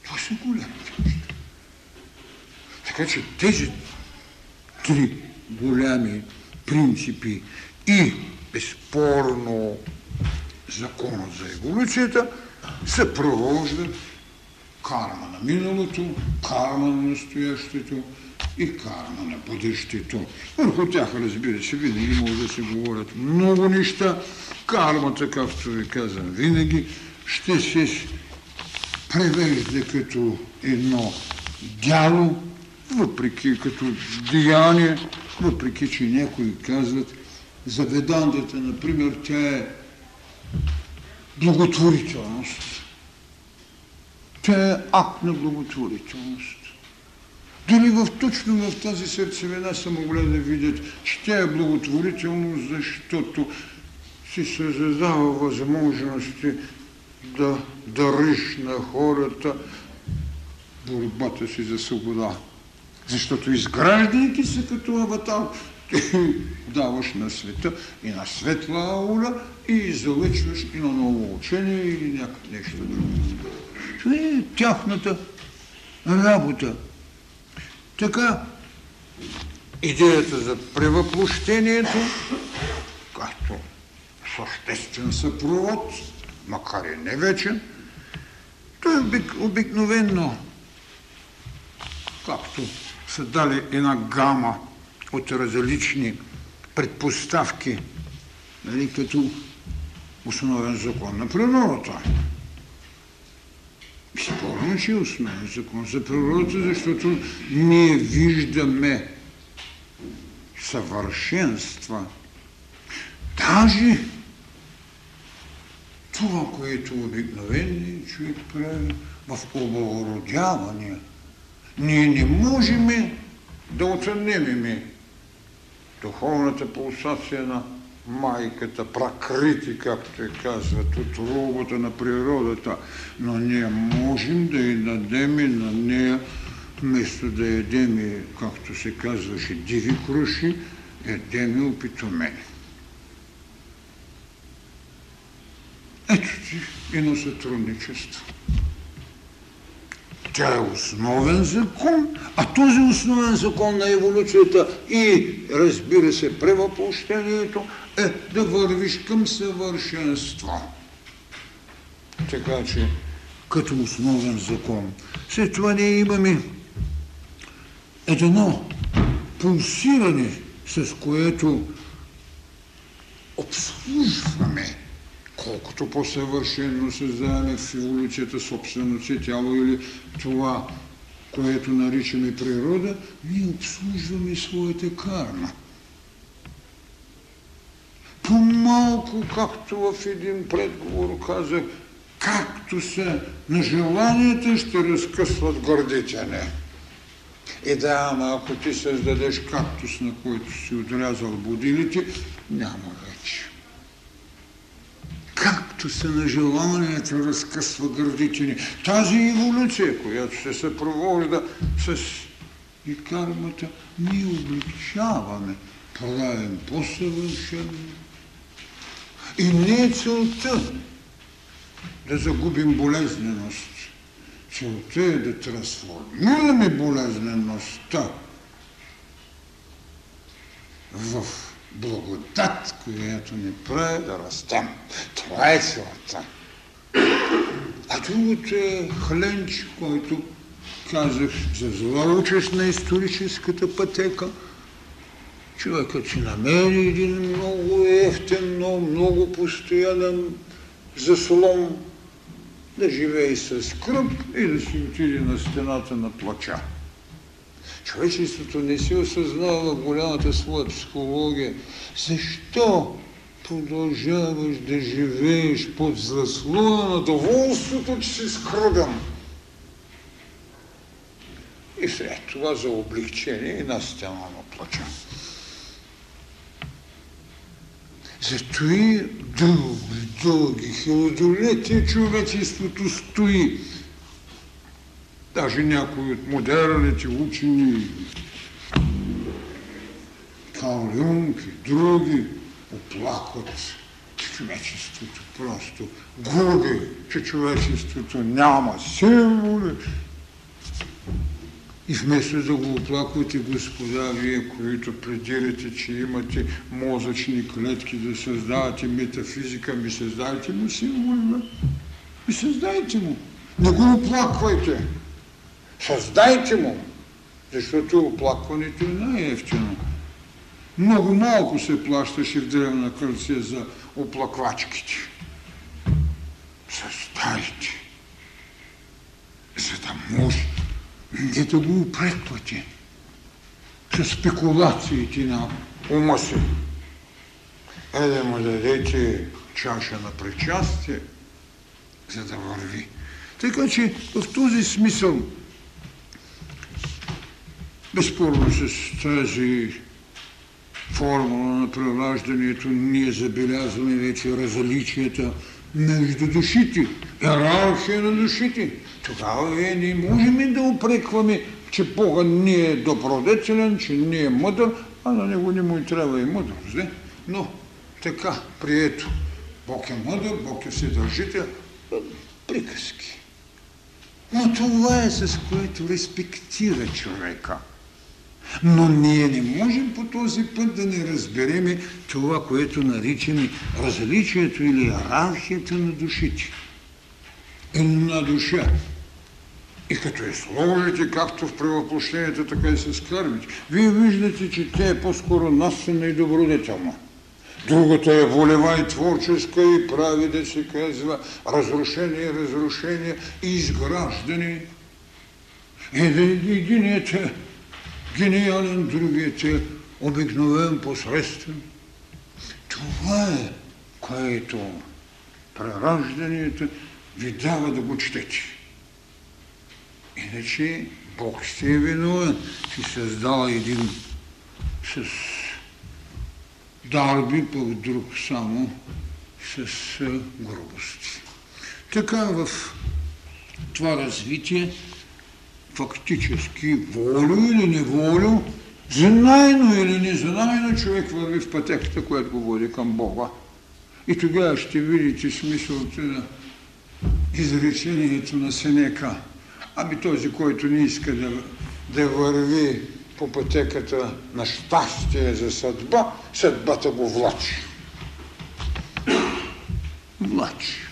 S1: Това са големите неща. Така че тези три голями принципи и безспорно законът за еволюцията – съпровожда карма на миналото, карма на настоящето и карма на бъдещето. Върху тях, разбира се, винаги може да се говорят много неща. Кармата, както ви казвам, винаги ще се превежда като едно дяло, въпреки като деяние, въпреки че някои казват за ведандата, например, тя е благотворителност. Тя е акт на благотворителност. Дали в точно в тази сърцевина са могли да видят, че тя е благотворителност, защото си създава възможности да дариш на хората борбата си за свобода. Защото изграждайки се като аватар, ти даваш на света и на светла аура и залъчваш и на ново учение или някакво нещо друго. Това е тяхната работа. Така, идеята за превъплощението, както съществен съпровод, макар и не вечен, той обик, обикновенно, както са дали една гама от различни предпоставки, нали, като основен закон на природата. Спорно, че е основен закон за природата, защото ние виждаме съвършенства. Даже това, което обикновеният човек прави в облагородяване, ние не можем да оценим духовната пулсация на майката, пракрити, както е казват, от робата на природата, но ние можем да й дадем на нея, вместо да ядем, както се казваше, диви круши, ядем опитомени. Ето ти едно сътрудничество. Тя е основен закон, а този основен закон на еволюцията и, разбира се, превъплощението е да вървиш към съвършенство. Така че като основен закон. След това ние имаме едно пулсиране, с което обслужваме колкото по-съвършено създаваме в еволюцията собственото си тяло или това, което наричаме природа, ние обслужваме своята карма. По-малко, както в един предговор казах, както са на желанията, ще разкъсват гърдите И да, ама ако ти създадеш кактус, на който си отрязал будилите, няма вече. Както се на желанията разкъсва гърдите ни. Тази еволюция, която се съпровожда с и кармата, ние облегчаваме, правим по-съвършено. И не е целта да загубим болезненост. Целта е да трансформираме болезнеността в благодат, която ни прави да растем. Това е целта. А другото е хленч, който казах за зла участ на историческата пътека. Човекът си намери един много ефтен, но много постоянен заслон да живее с кръп и да си отиде на стената на плача. Човечеството не си осъзнава голямата своя психология. Защо продължаваш да живееш под заслуна на доволството, че си скръган? И след това за облегчение и на стена на плача. Зато и дълги, дълги хилядолетия човечеството стои. Даже някои от модерните учени, Карл Юнг и други, оплакват, че човечеството просто губи, че човечеството няма символи, и вместо да го оплаквате, Господа, вие, които пледирате, че имате мозъчни клетки да създавате метафизика, ми създайте му символи. Ми създайте му. Не го оплаквайте. Създайте му. Защото оплакването е най-ефтино. Много малко се плащаше в древна Гърция за оплаквачките. Създайте. За да може да го упреквате с спекулациите на ума си. Е да му дадете чаша на причастие, за да върви. Така че в този смисъл, безспорно с тази формула на прераждането, ние забелязваме вече различията между душите, иерархия на душите. Тогава вие не можем да упрекваме, че Бога не е добродетелен, че не е мъдър, а на него не му и трябва и мъдрост. Не? Но така, прието. Бог е мъдър, Бог е вседържител. Приказки. Но това е с което респектира човека. Но ние не можем по този път да не разбереме това, което наричаме различието или иерархията на душите. Една душа. И като е сложите, както в превъплощението, така и с кармите, вие виждате, че тя е по-скоро насена и добродетелна. Другата е волева и творческа и прави да се казва разрушение, разрушение и изграждане. Единият е гениален, другият е обикновен, посредствен. Това е, което прераждането ви дава да го четете. Иначе Бог ще е виновен, че създава един с дарби, пък друг само с грубости. Така в това развитие фактически волю или неволю, знайно или незнайно човек върви в пътеката, която го води към Бога. И тогава ще видите смисълта на изречението на Сенека. Ами този, който не иска да, да върви по пътеката на щастие за съдба, съдбата го влачи. Влачи.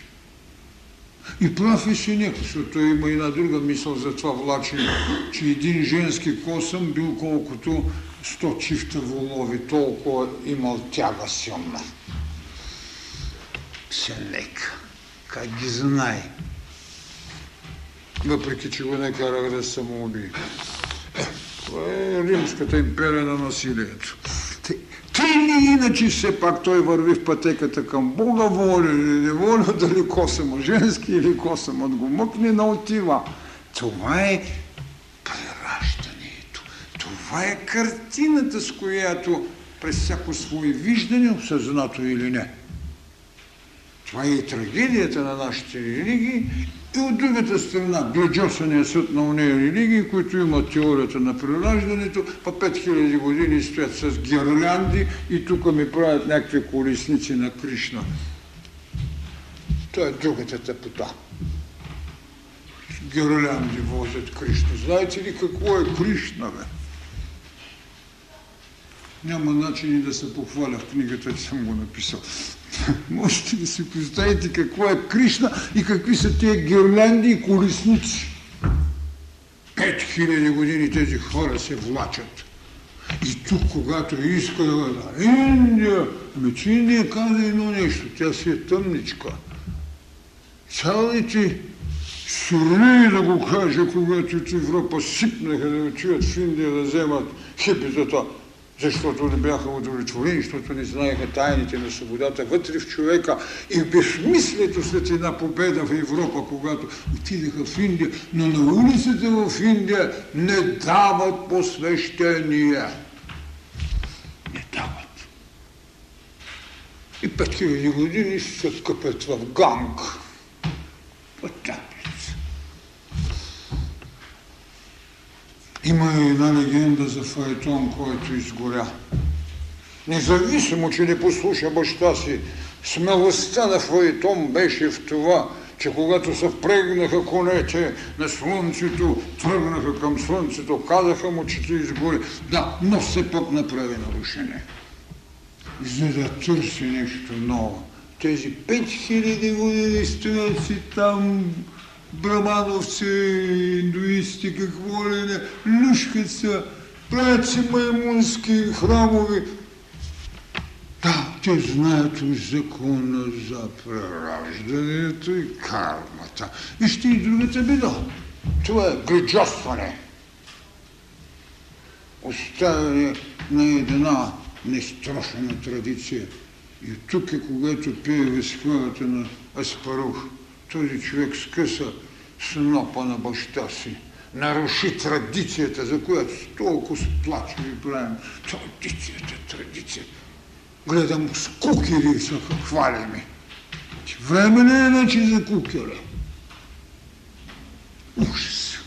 S1: И прав е Синек, защото има една друга мисъл за това влачене, че един женски косъм бил колкото 100 чифта волови, толкова имал тяга силна. Сенек, как ги знае. Въпреки, че го не карах да самоуби. Това е Римската империя на насилието. Тъй или иначе все пак той върви в пътеката към Бога, воля или неволя, дали косъм женски или косъмът го мъкне отива. Това е прераждането. Това е картината, с която през всяко свое виждане, осъзнато или не. Това е и трагедията на нашите религии и от другата страна, гладжосания съд на уния религии, които имат теорията на прераждането, па 5000 години стоят с гирлянди и тук ми правят някакви колесници на Кришна. Това е другата тъпота. Гирлянди возят Кришна. Знаете ли какво е Кришна, бе? Няма начин и да се похваля в книгата, че съм го написал. Можете да си представите какво е Кришна и какви са тези гирлянди и колесници. Пет хиляди години тези хора се влачат. И тук, когато иска да Индия, ами че Индия каза едно нещо, тя си е тъмничка. Цялите сурли да го каже, когато от Европа сипнаха да отиват в Индия да вземат хипитата защото не бяха удовлетворени, защото не знаеха тайните на свободата вътре в човека и безмислието след една победа в Европа, когато отидаха в Индия, но на улицата в Индия не дават посвещение. Не дават. И 5000 години се къпят в ганг. По Има и една легенда за Фаетон, който изгоря. Независимо, че не послуша баща си, смелостта на Фаетон беше в това, че когато се впрегнаха конете на слънцето, тръгнаха към слънцето, казаха му, че ти изгори. Да, но все пък направи нарушение. За да търси нещо ново. Тези 5000 години стоят си там брамановци, индуисти, какво ли не, люшкат се, правят си маймунски храмови. Да, те знаят закона за прераждането и кармата. Вижте и другата беда. Това е гриджостване. Оставяне на една нестрошена традиция. И тук е, когато пее възхвалата на Аспарух, този човек скъса снопа на баща си, наруши традицията, за която толкова сплачва и правим. Традицията, традицията. Гледам с кукери са хвалими. Време не е вече за кукера. Ужас.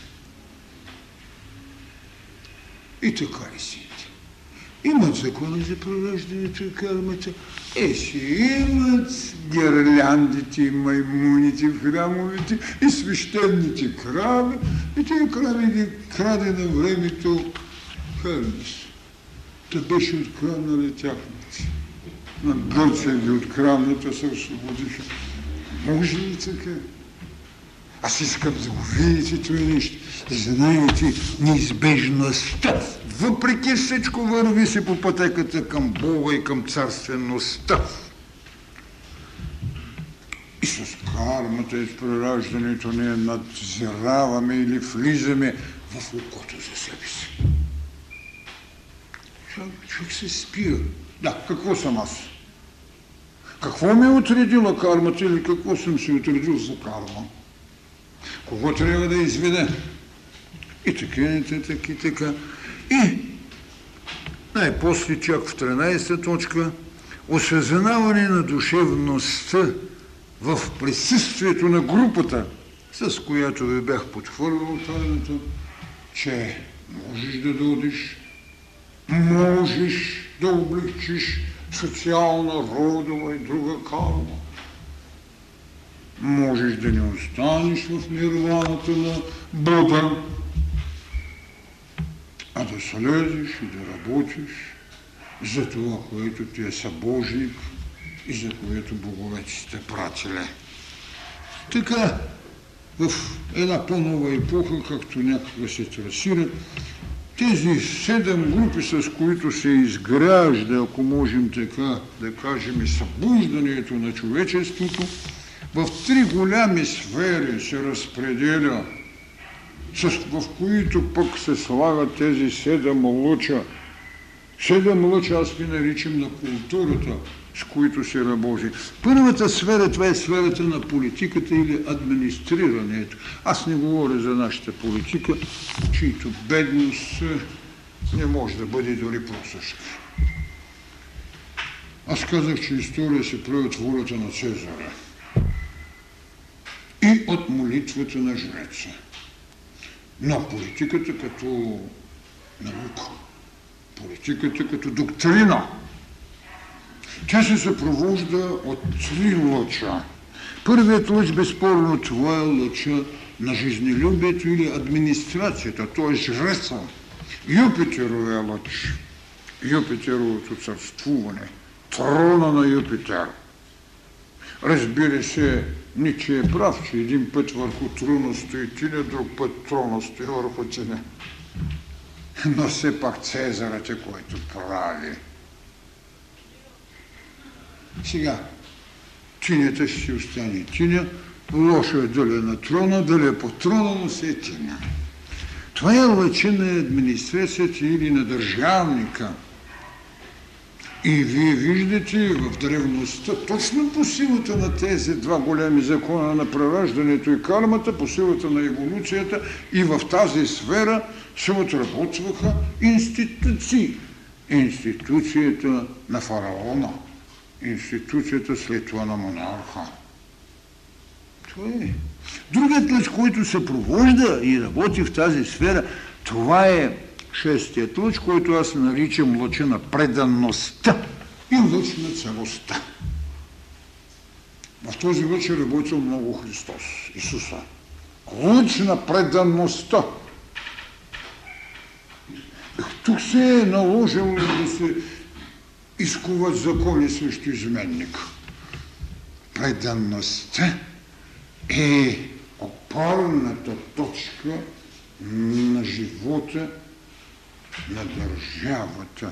S1: И така и си. Имат закони за прореждането и кармата. Е, си имат гирляндите и маймуните в храмовете и свещените крави. И тези крави ги краде на времето Хермес. Та беше откраднали тяхните. На Гърция ги открадна, те се освободиха. Може ли така? Аз искам да го видите това нещо. Знаете неизбежността въпреки всичко върви се по пътеката към Бога и към царствеността. И с кармата и с прераждането ние надзираваме или влизаме в окото за себе си. Човек се спира. Да, какво съм аз? Какво ми е отредила кармата или какво съм си отредил за карма? Кого трябва да изведе? И така, и така, и така. И най-после чак в 13 точка осъзнаване на душевността в присъствието на групата, с която ви бях подхвърлял тайната, че можеш да дойдеш, можеш да облегчиш социална, родова и друга карма. Можеш да не останеш в нирваната на Бога, а да слезеш и да работиш за това, което ти е събожник и за което боговете сте пратили. Така, в една по-нова епоха, както някога се трасират, тези седем групи, с които се изгражда, ако можем така да кажем, събуждането на човечеството, в три голями сфери се разпределя, в които пък се слагат тези седем лъча. Седем лъча аз ги наричам на културата, с които се работи. Първата сфера, това е сферата на политиката или администрирането. Аз не говоря за нашата политика, чието бедност не може да бъде дори просъща. Аз казах, че история се прави от волята на Цезара и от молитвата на жреца. Но политиката като наука, политиката като доктрина, тя се съпровожда от три лъча. Първият лъч, безспорно, това е лъча на жизнелюбието или администрацията, т.е. жреца. Юпитеровия лъч, Юпитеровото царствуване, трона на Юпитер. Разбира се, Ниче е прав, че един път върху трона стои тиня, друг път трона стои върху тиня. Но все пак Цезарът е който прави. Сега, тинята ще си остане тиня, лошо е дали е на трона, дали е по трона, но се е тиня. Това е лъча на администрацията или на държавника. И вие виждате в древността, точно по силата на тези два големи закона на прераждането и кармата, по силата на еволюцията и в тази сфера се отработваха институции. Институцията на фараона – институцията след това на монарха. Това е. Другият лъч, който се провожда и работи в тази сфера, това е шестият лъч, който аз наричам лъча на преданността и лъч на целостта. В този лъч е работил много Христос, Исуса. Лъч на преданността. Тук се е наложило да се изкуват закони срещу изменник. Преданността е опорната точка на живота, на държавата,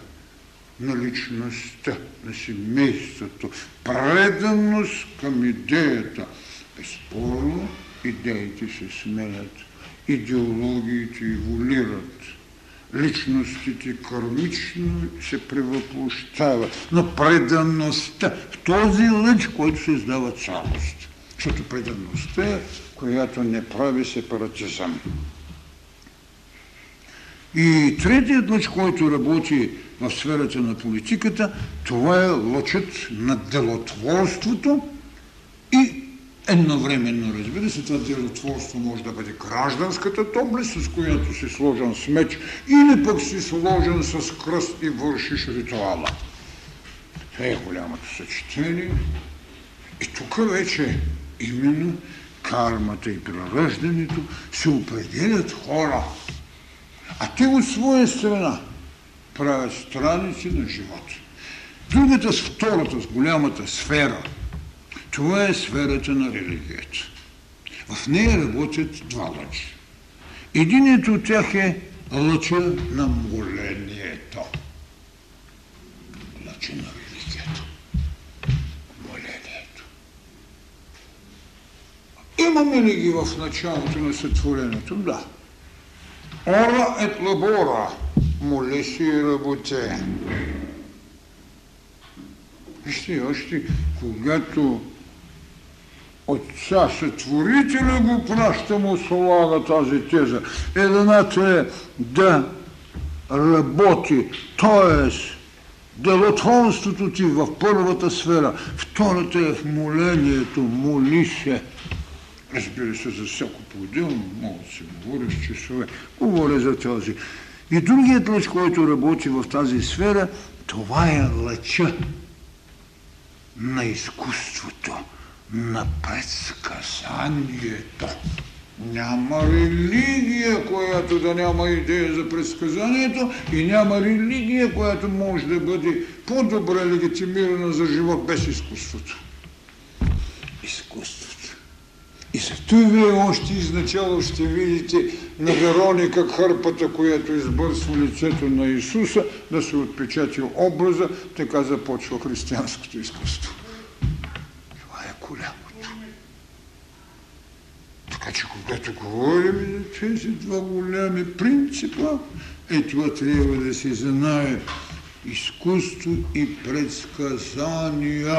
S1: на личността, на семейството. Преданост към идеята. Безспорно, идеите се сменят, идеологиите еволюират личностите кармично се превъплощават. Но преданността, в този лъч, който създава цялост. Защото преданността е, която не прави сепаратизъм. И третият лъч, който работи в сферата на политиката, това е лъчът на делотворството и Едновременно, разбира се, това делотворство може да бъде гражданската доблест, с която си сложен с меч, или пък си сложен с кръст и вършиш ритуала. Това е голямото съчетание. И тук вече именно кармата и прераждането се определят хора, а те от своя страна правят страници на живота. Другата, втората, с голямата сфера – това е сферата на религията. В нея работят два лъча. Единият от тях е лъча на молението. Лъча на религията. Молението. Имаме ли ги в началото на сътворението? Да. Ора лабора. Моли си и работе. Вижте, още когато Отца Сътворителя го праща му слага тази теза. Едната е да работи, т.е. делотворството ти в първата сфера, втората е в молението, моли се. Разбира се, за всяко по-отделно мога да се говори с часове. Говоря за този. И другият лъч, който работи в тази сфера, това е лъча на изкуството на предсказанието. Няма религия, която да няма идея за предсказанието и няма религия, която може да бъде по-добре легитимирана за живот без изкуството. Изкуството. И зато вие още изначало ще видите на Вероника кърпата, която избърсва лицето на Исуса, да се отпечати образа, така започва християнското изкуство. Това е голямото. Така че когато говорим за тези два голями принципа, е това трябва да се знае изкуство и предсказания.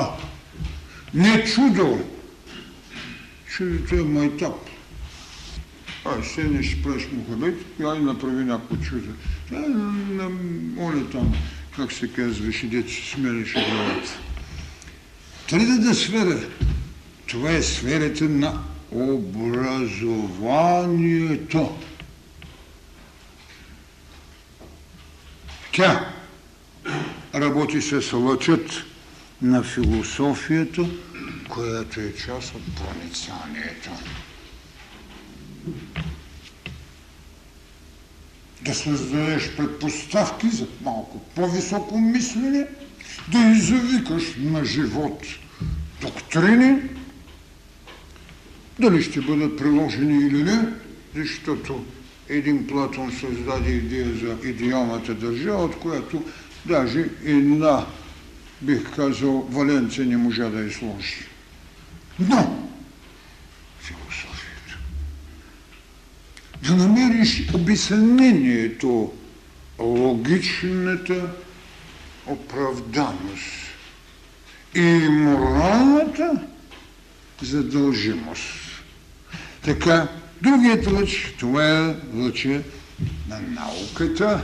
S1: Не чудо, чудото е майтап. Ай, не ще правиш Мухамед, ай направи някакво чудо. Ай, на, оля там, как се казваше, дето се смереше главата. Третата сфера, това е сферата на образованието. Тя работи с лъчът на философията, която е част от проницанието. Да създадеш предпоставки за малко по-високо мислене, да извикаш на живот доктрини, дали ще бъдат приложени или не, защото един Платон създаде идея за идеалната държава, от която даже една, бих казал, Валенция не можа да изложи. Но философията. Да намериш обяснението, логичната оправданост и моралната задължимост. Така, другият лъч, това е лъча на науката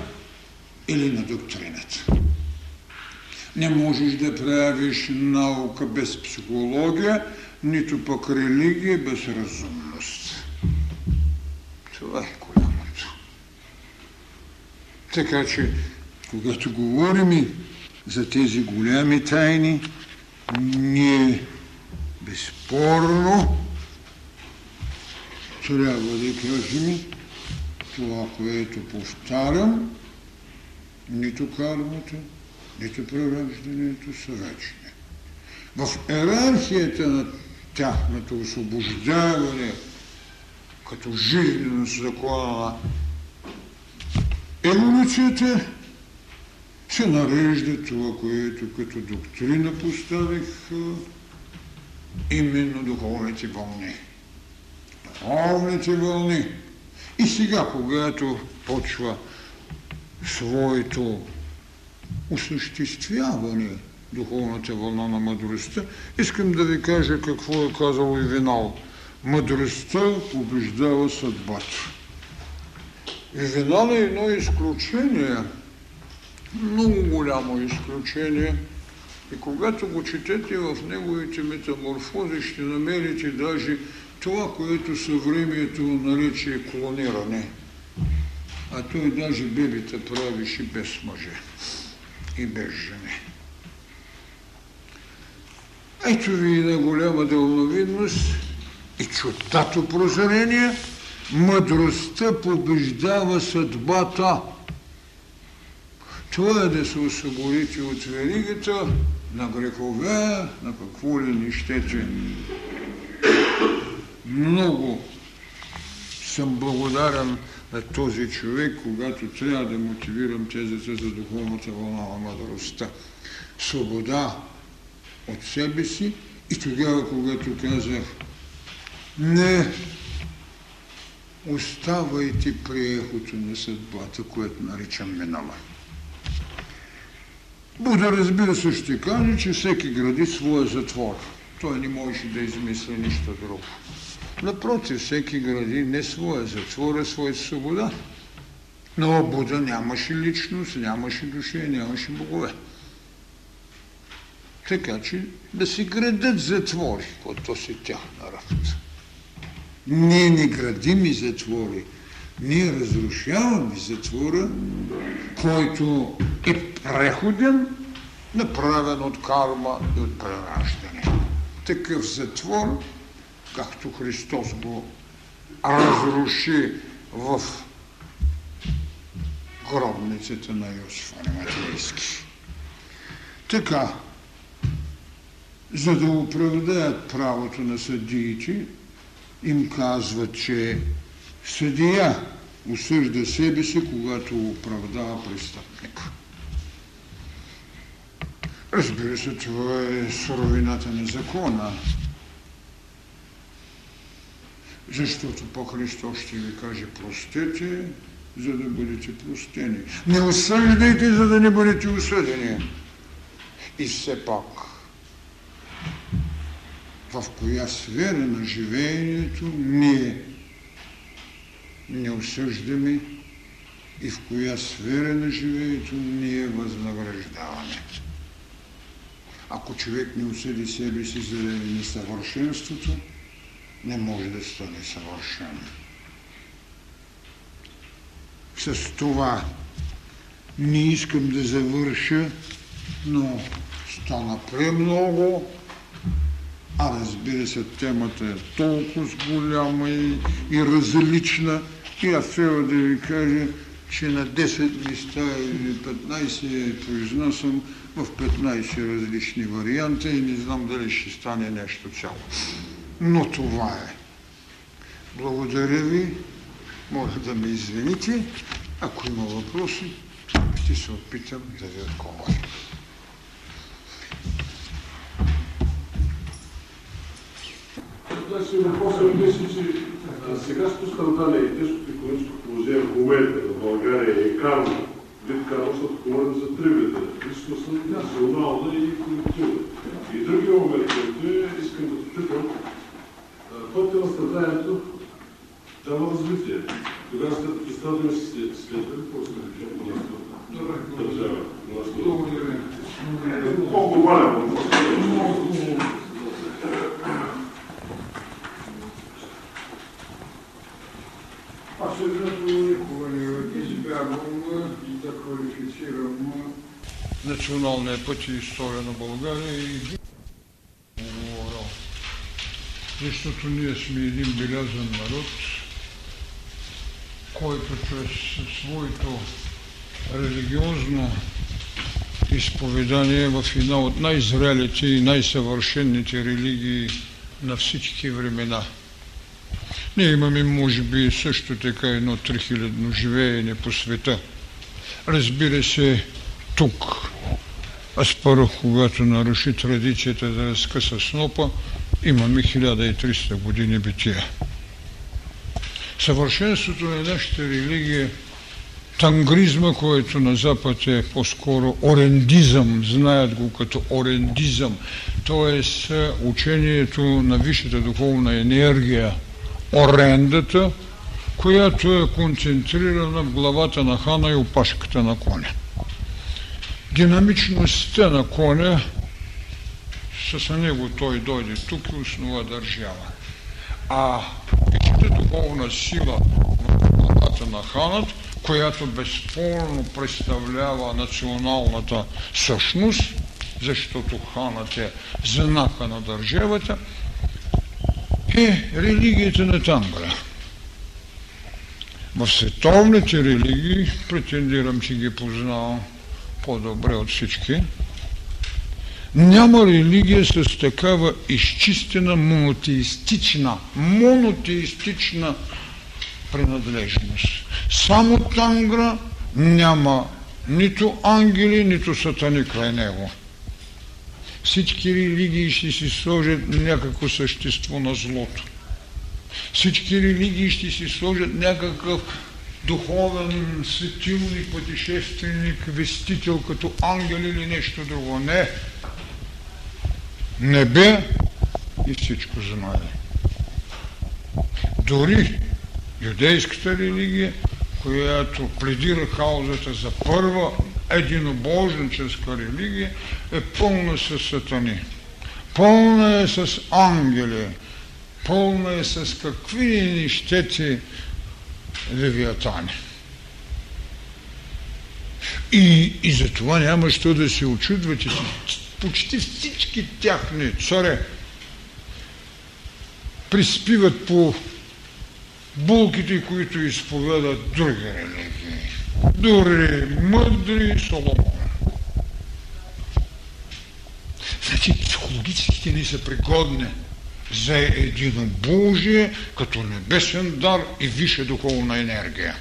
S1: или на доктрината. Не можеш да правиш наука без психология, нито пък религия без разумност. Това е голямото. Така че, когато говорим за тези голями тайни, ние безспорно трябва да кажем това, което повтарям, нито кармата, нито прераждането са вечни. В иерархията на тяхното освобождаване като жизненост закона на еволюцията се нарежда това, което като доктрина поставих именно духовните вълни. Духовните вълни. И сега, когато почва своето осъществяване духовната вълна на мъдростта, искам да ви кажа какво е казал и Винал. Мъдростта побеждава съдбата. И Винал е едно изключение, много голямо изключение. И когато го четете в неговите метаморфози, ще намерите даже това, което съвремието нарече клониране. А той даже бебета правише без мъже и без жени. Ето ви една голяма дълновидност и чутато прозрение. Мъдростта побеждава съдбата. Това е да се освободите от веригата на грехове, на какво ли не щете. Много съм благодарен на този човек, когато трябва да мотивирам тезата за духовната вълна на мъдростта. Свобода от себе си и тогава, когато казах не оставайте при ехото на съдбата, което наричам минала. Буда разбира се ще каже, че всеки гради своя затвор. Той не може да измисли нищо друго. Напротив, всеки гради не своя затвор, а своя свобода. Но Буда нямаше личност, нямаше душа, нямаше богове. Така че да си градат затвори, което си тяхна работа. Ние не градим и затвори. Ние разрушаваме затвора, който е преходен, направен от карма и от прераждане. Такъв затвор, както Христос го разруши в гробницата на Йосиф Ариматейски. Така, за да оправдаят правото на съдиите, им казва, че съдия осъжда себе си, когато оправдава престъпник. Разбира се, това е суровината на закона. Защото по Христос ще ви каже простете, за да бъдете простени. Не осъждайте, за да не бъдете осъдени. И все пак, в коя сфера на живеенето ние не осъждаме и в коя сфера на живеенето ние възнаграждаваме. Ако човек не осъди себе си за несъвършенството, не може да стане съвършен. С това не искам да завърша, но стана премного, а разбира се, темата е толкова голяма и, и различна. И аз трябва да ви кажа, че на 10 места или 15 произнасям в 15 различни варианта и не знам дали ще стане нещо цяло. Но това е. Благодаря ви. Моля да ме извините. Ако има въпроси, ще се опитам да ви отговоря.
S3: Значи въпросът беше, че сегашното страдание и тежкото економическо положение в момента в България е карно. Вид карно, защото говорим за три вида. Личностна, национална и колективна. И другия момент, който е, искам да попитам, пътя на страданието дава развитие. Тогава след представяме си след какво сме по нас държава. Благодаря. Колко голямо въпрос.
S1: Не избягвам да квалифицирам националния път и история на България и говоря. Защото ние сме един белязан народ, който чрез своето религиозно изповедание в една от най-зрелите и най-съвършените религии на всички времена – ние имаме, може би, също така едно трихилядно живеене по света. Разбира се, тук Аспарух, когато наруши традицията да разкъса снопа, имаме 1300 години бития. Съвършенството на нашата религия тангризма, който на Запад е по-скоро орендизъм, знаят го като орендизъм, т.е. учението на висшата духовна енергия – орендата, която е концентрирана в главата на хана и опашката на коня. Динамичността на коня, с него той дойде тук и основа държава. А висшата духовна сила в главата на ханът, която безспорно представлява националната същност, защото ханът е знака на държавата, е религията на Тангра. В световните религии, претендирам, че ги познавам по-добре от всички, няма религия с такава изчистена монотеистична, монотеистична принадлежност. Само Тангра няма нито ангели, нито сатани край него всички религии ще си сложат някакво същество на злото. Всички религии ще си сложат някакъв духовен светилник, пътешественик, вестител като ангел или нещо друго. Не. Небе и всичко знае. Дори юдейската религия, която пледира хаузата за първа единобожническа религия е пълна с сатани. Пълна е с ангели. Пълна е с какви нищети левиатани. И, и за това няма що да се очудвате, почти всички тяхни царе приспиват по булките, които изповядат други религии дори мъдри Соломон. Значи психологически ни са пригодни за единобожие като небесен дар и висша духовна енергия.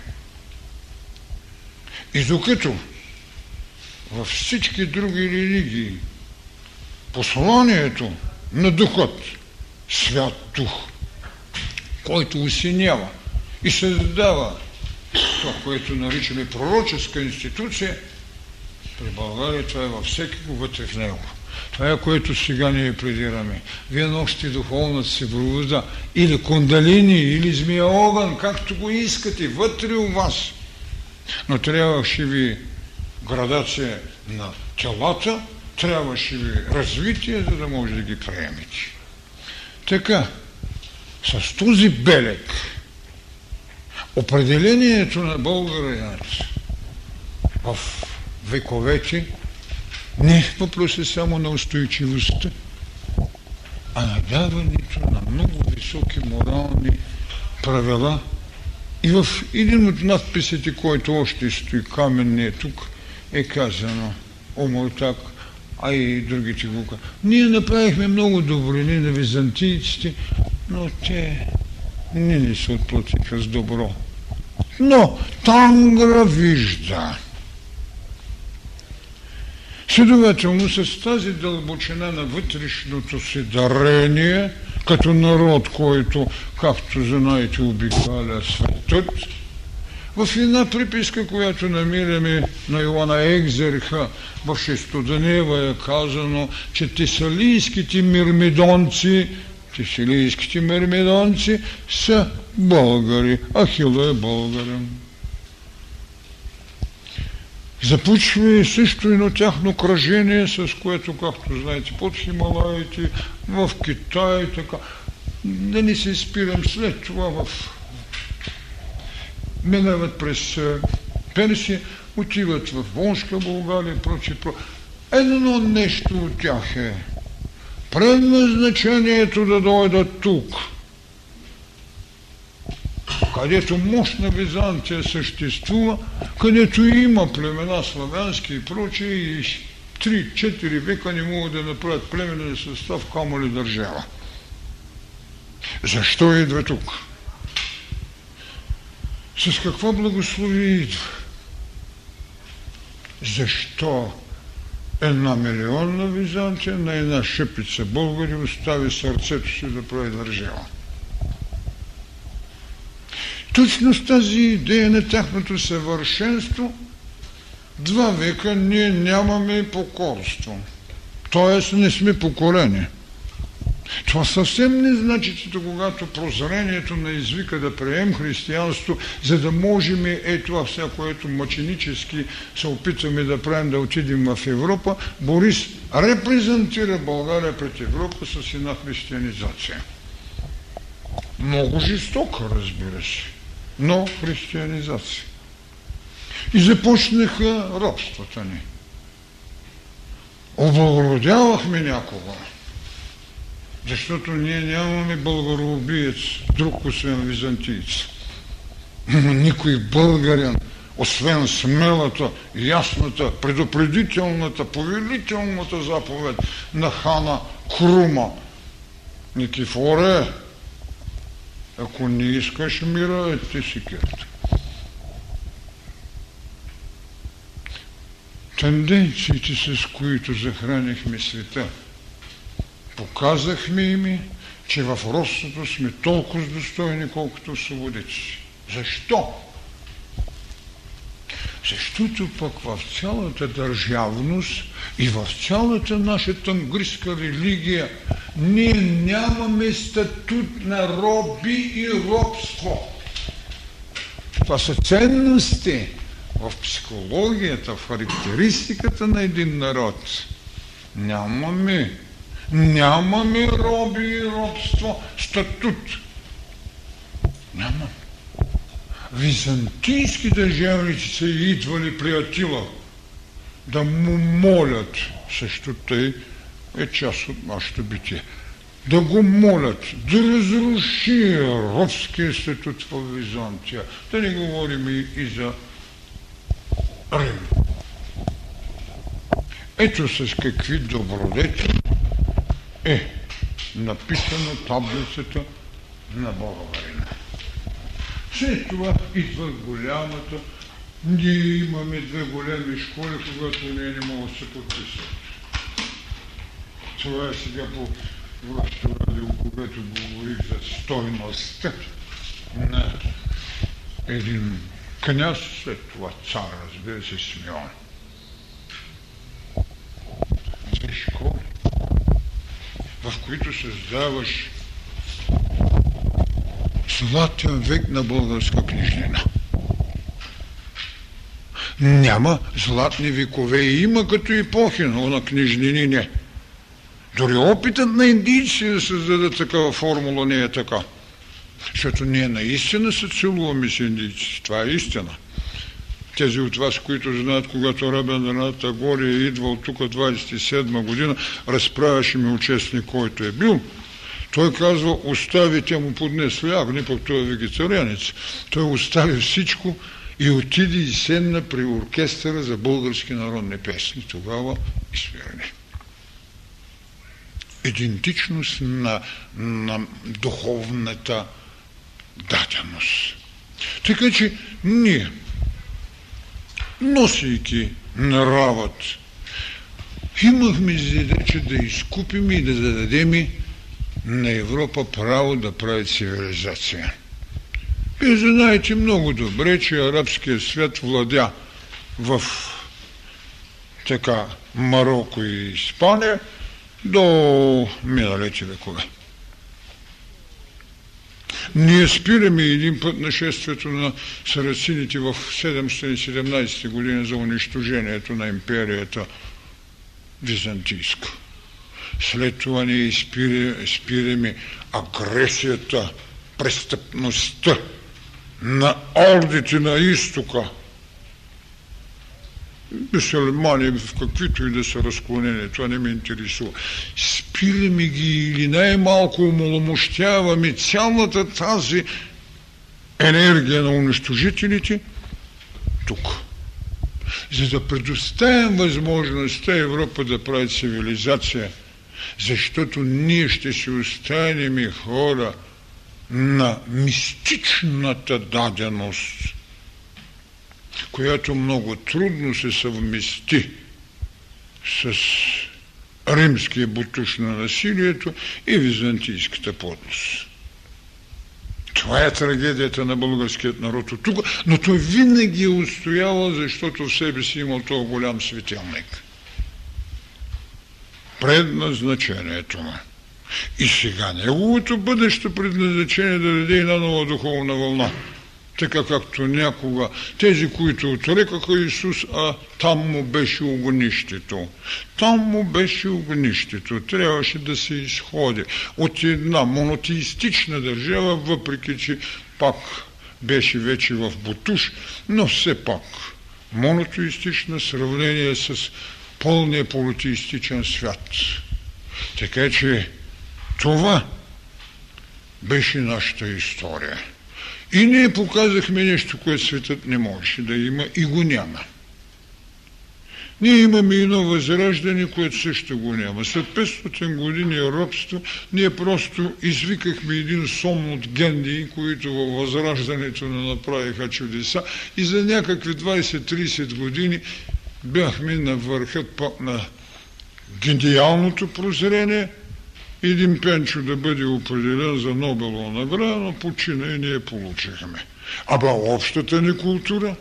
S1: И докато във всички други религии посланието на Духът, Свят Дух, който усинява и създава това, което наричаме пророческа институция, при България това е във всеки вътре в него. Това е което сега ние предираме. Вие носите духовната си пробужда или кундалини, или змия огън, както го искате, вътре у вас. Но трябваше ви градация на телата, трябваше ви развитие, за да може да ги приемете. Така, с този белек, определението на българинът в вековете не е въпроси само на устойчивостта, а на даването на много високи морални правила. И в един от надписите, който още стои каменния тук, е казано Омуртак, а и другите го Ние направихме много добрини на византийците, но те не ни се отплатиха с добро. Но Тангра вижда, Следователно, с тази дълбочина на вътрешното си дарение, като народ, който, както знаете, обикаля светът, в една приписка, която намираме на Иоанна Екзерха в Шестоднева е казано, че тесалийските мирмидонци, тесалийските мирмидонци са българи. Ахила е българин. Започва и също едно тяхно кръжение, с което, както знаете, под Хималаите, в Китай, така. Да не се спирам след това в... Минават през Персия, отиват в Вонска България, прочи, про... Едно нещо от тях е предназначението да дойдат тук – където мощна Византия съществува, където има племена славянски и прочие и 3-4 века не могат да направят племенен състав, камо ли държава. Защо идва тук? С какво благословие идва? Защо една милионна Византия на една шепица българи остави сърцето си да прави държава? Точно с тази идея на тяхното съвършенство два века ние нямаме покорство. Тоест не сме покорени. Това съвсем не значи, че когато прозрението на извика да прием християнство, за да можем е това все, което мъченически се опитваме да правим да отидем в Европа, Борис репрезентира България пред Европа с една християнизация. Много жестока, разбира се но християнизация. И започнаха робствата ни. Облагородявахме някого, защото ние нямаме българоубиец, друг освен византийц. Никой българин, освен смелата, ясната, предупредителната, повелителната заповед на хана Крума. Никифоре, ако не искаш мира, ти си керта. Тенденциите, с които захранихме света, показахме ими, че в ростото сме толкова достойни, колкото свободите си. Защо? Защото пък в цялата държавност и в цялата наша тангриска религия ние нямаме статут на роби и робство. Това са ценности в психологията, в характеристиката на един народ. Нямаме. Нямаме роби и робство. Статут. Нямаме. Византийски държавници са идвали при Атила да му молят, също тъй е част от нашето битие, да го молят да разруши робския статут в Византия. Да не говорим и за Рим. Ето с какви добродети е написано таблицата на Боговарина. След това идва голямата. Ние имаме две големи школи, когато ние не могат да се подписват. Това е сега по вашето радио, когато говорих за стойността на един княз, след това цар, разбира се, Симеон. Школи, в които създаваш златен век на българска книжнина. Няма златни векове. Има като епохи, но на книжнини не. Дори опитът на индийци да създадат такава формула не е така. Защото ние наистина се целуваме с индийци. Това е истина. Тези от вас, които знаят, когато Рабен Тагори е идвал тук 27 година, разправяше ми участник, който е бил. Той казва, оставите му поднес ягни, пък той е вегетарианец. Той остави всичко и отиде и седна при оркестъра за български народни песни. Тогава изпиране идентичност на, на духовната даденост. Така че ние, носейки нравът, имахме задача да изкупим и да дадем на Европа право да прави цивилизация. И знаете много добре, че арабският свят владя в така Марокко и Испания – до миналите векове. Ние спираме един път нашествието на сарацините в 717 година за унищожението на империята византийска. След това ние спираме, агресията, престъпността на ордите на изтока – мусулмани в каквито и да са разклонени, това не ме интересува. Спираме ги или най-малко умаломощяваме цялата тази енергия на унищожителите тук. За да предоставим възможността Европа да прави цивилизация, защото ние ще си останем хора на мистичната даденост – която много трудно се съвмести с римския бутуш на насилието и византийската подлост. Това е трагедията на българският народ от тук, но той винаги е устоял, защото в себе си имал този голям светилник. Предназначението му. И сега неговото бъдещо предназначение да даде една нова духовна вълна – така както някога тези, които отрекаха Исус, а там му беше огнището. Там му беше огнището. Трябваше да се изходи от една монотеистична държава, въпреки че пак беше вече в Бутуш, но все пак монотеистична сравнение с пълния политеистичен свят. Така че това беше нашата история. И ние показахме нещо, което светът не можеше да има и го няма. Ние имаме едно възраждане, което също го няма. След 500 години робство, ние просто извикахме един сом от гендии, които във възраждането не направиха чудеса и за някакви 20-30 години бяхме на върхът на гениалното прозрение – един Пенчо да бъде определен за Нобелова награда, но почина и ние получихме. Аба общата ни култура,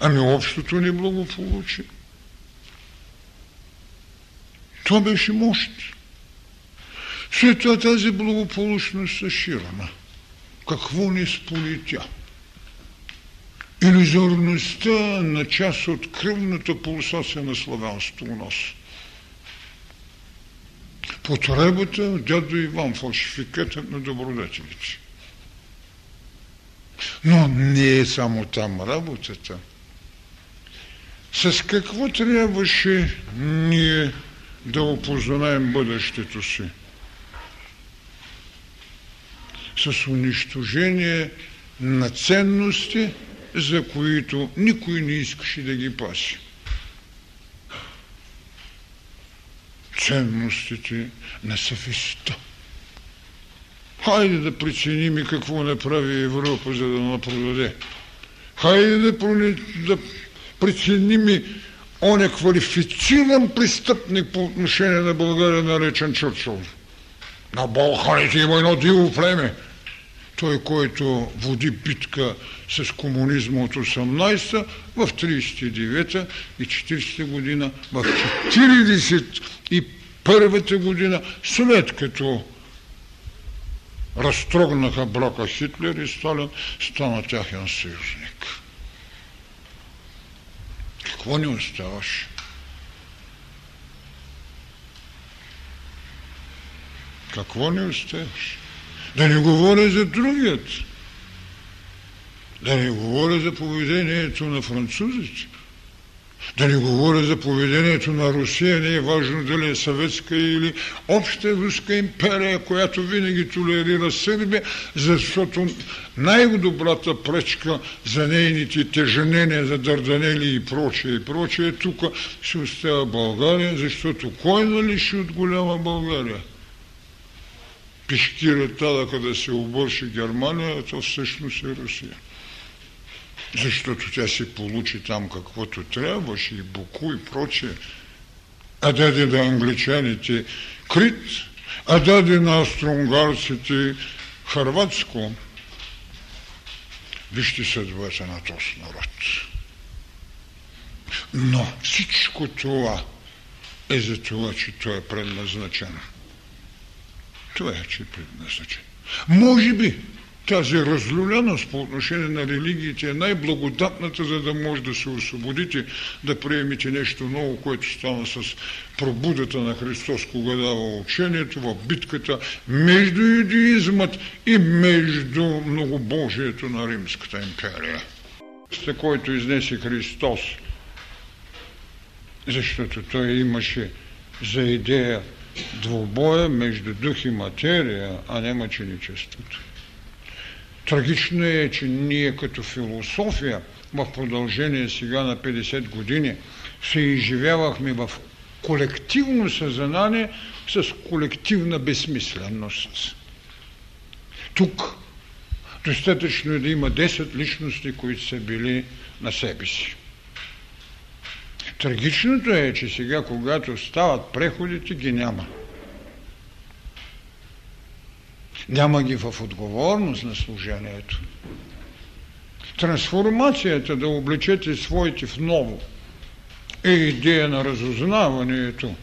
S1: ами общото ни благополучие. Това беше мощ. След това тази благополучност се ширана. Какво ни сполетя? Иллюзорността на част от кръвната пулсация на славянството у нас – потребата от дядо Иван, фалшификатът на добродетелите. Но не е само там работата. С какво трябваше ние да опознаем бъдещето си? С унищожение на ценности, за които никой не искаше да ги паси. Ценностите на съвестта. Хайде да преценим и какво направи Европа, за да напродаде. Хайде да, да преценим и он е квалифициран престъпник по отношение на България, наречен Чърчил. На Балканите има едно диво племе. Той, който води битка с комунизма от 18-та в 39-та и 40-та година, в 41-та година, след като разтрогнаха брака Хитлер и Сталин, стана тяхен съюзник. Какво ни оставаш? Какво ни оставаш? Да не говоря за другият. Да не говоря за поведението на французите. Да не говоря за поведението на Русия, не е важно дали е съветска или обща руска империя, която винаги толерира Сърбия, защото най-добрата пречка за нейните теженения, за дърданели и прочее и прочее, тук се остава България, защото кой налиши от голяма България? Пишкира тада, да се обърши Германия, то всъщност е Русия защото тя си получи там каквото трябваше и Буку и прочее. А даде на англичаните Крит, а даде на австронгарците Харватско. Вижте съдбата на този народ. Но всичко това е за това, че той е предназначен. Това е, че е предназначен. Може би тази разлюленост по отношение на религиите е най-благодатната, за да може да се освободите, да приемете нещо ново, което стана с пробудата на Христос, кога дава учението в битката между юдеизмът и между многобожието на Римската империя. С който изнесе Христос, защото той имаше за идея двобоя между дух и материя, а не мъченичеството. Трагично е, че ние като философия в продължение сега на 50 години се изживявахме в колективно съзнание с колективна безсмисленост. Тук достатъчно е да има 10 личности, които са били на себе си. Трагичното е, че сега, когато стават преходите, ги няма. Няма ги в отговорност на служението. Трансформацията да облечете своите в ново е идея на разузнаването.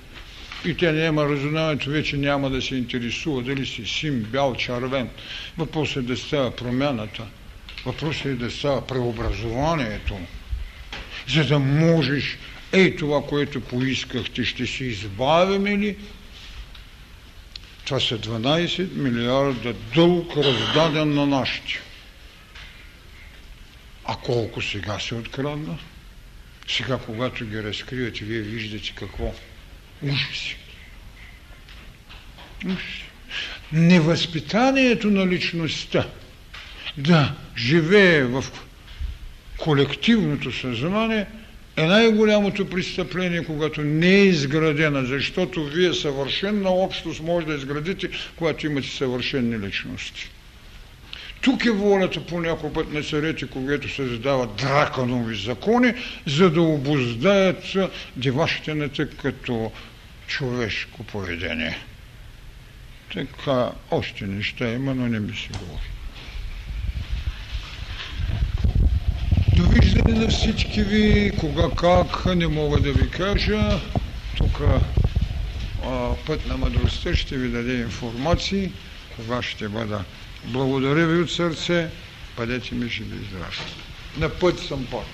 S1: И тя няма разузнаването, вече няма да се интересува дали си син, бял, червен. Въпросът е да става промяната. Въпросът е да става преобразованието. За да можеш, ей това, което поискахте, ще се избавим ли това са 12 милиарда дълг раздаден на нашите. А колко сега се открадна? Сега, когато ги разкривате, вие виждате какво? Ужаси. Невъзпитанието на личността да живее в колективното съзнание – е най-голямото престъпление, когато не е изградена, защото вие съвършенна общност може да изградите, когато имате съвършенни личности. Тук е волята по някой път на царете, когато се задават драконови закони, за да обоздаят деващината като човешко поведение. Така, още неща има, но не ми се говори. Довиждане на всички ви, кога как, не мога да ви кажа. Тук път на мъдростта ще ви даде информации, кога ще бъда. Благодаря ви от сърце, бъдете ми живи и здрави. На път съм пак.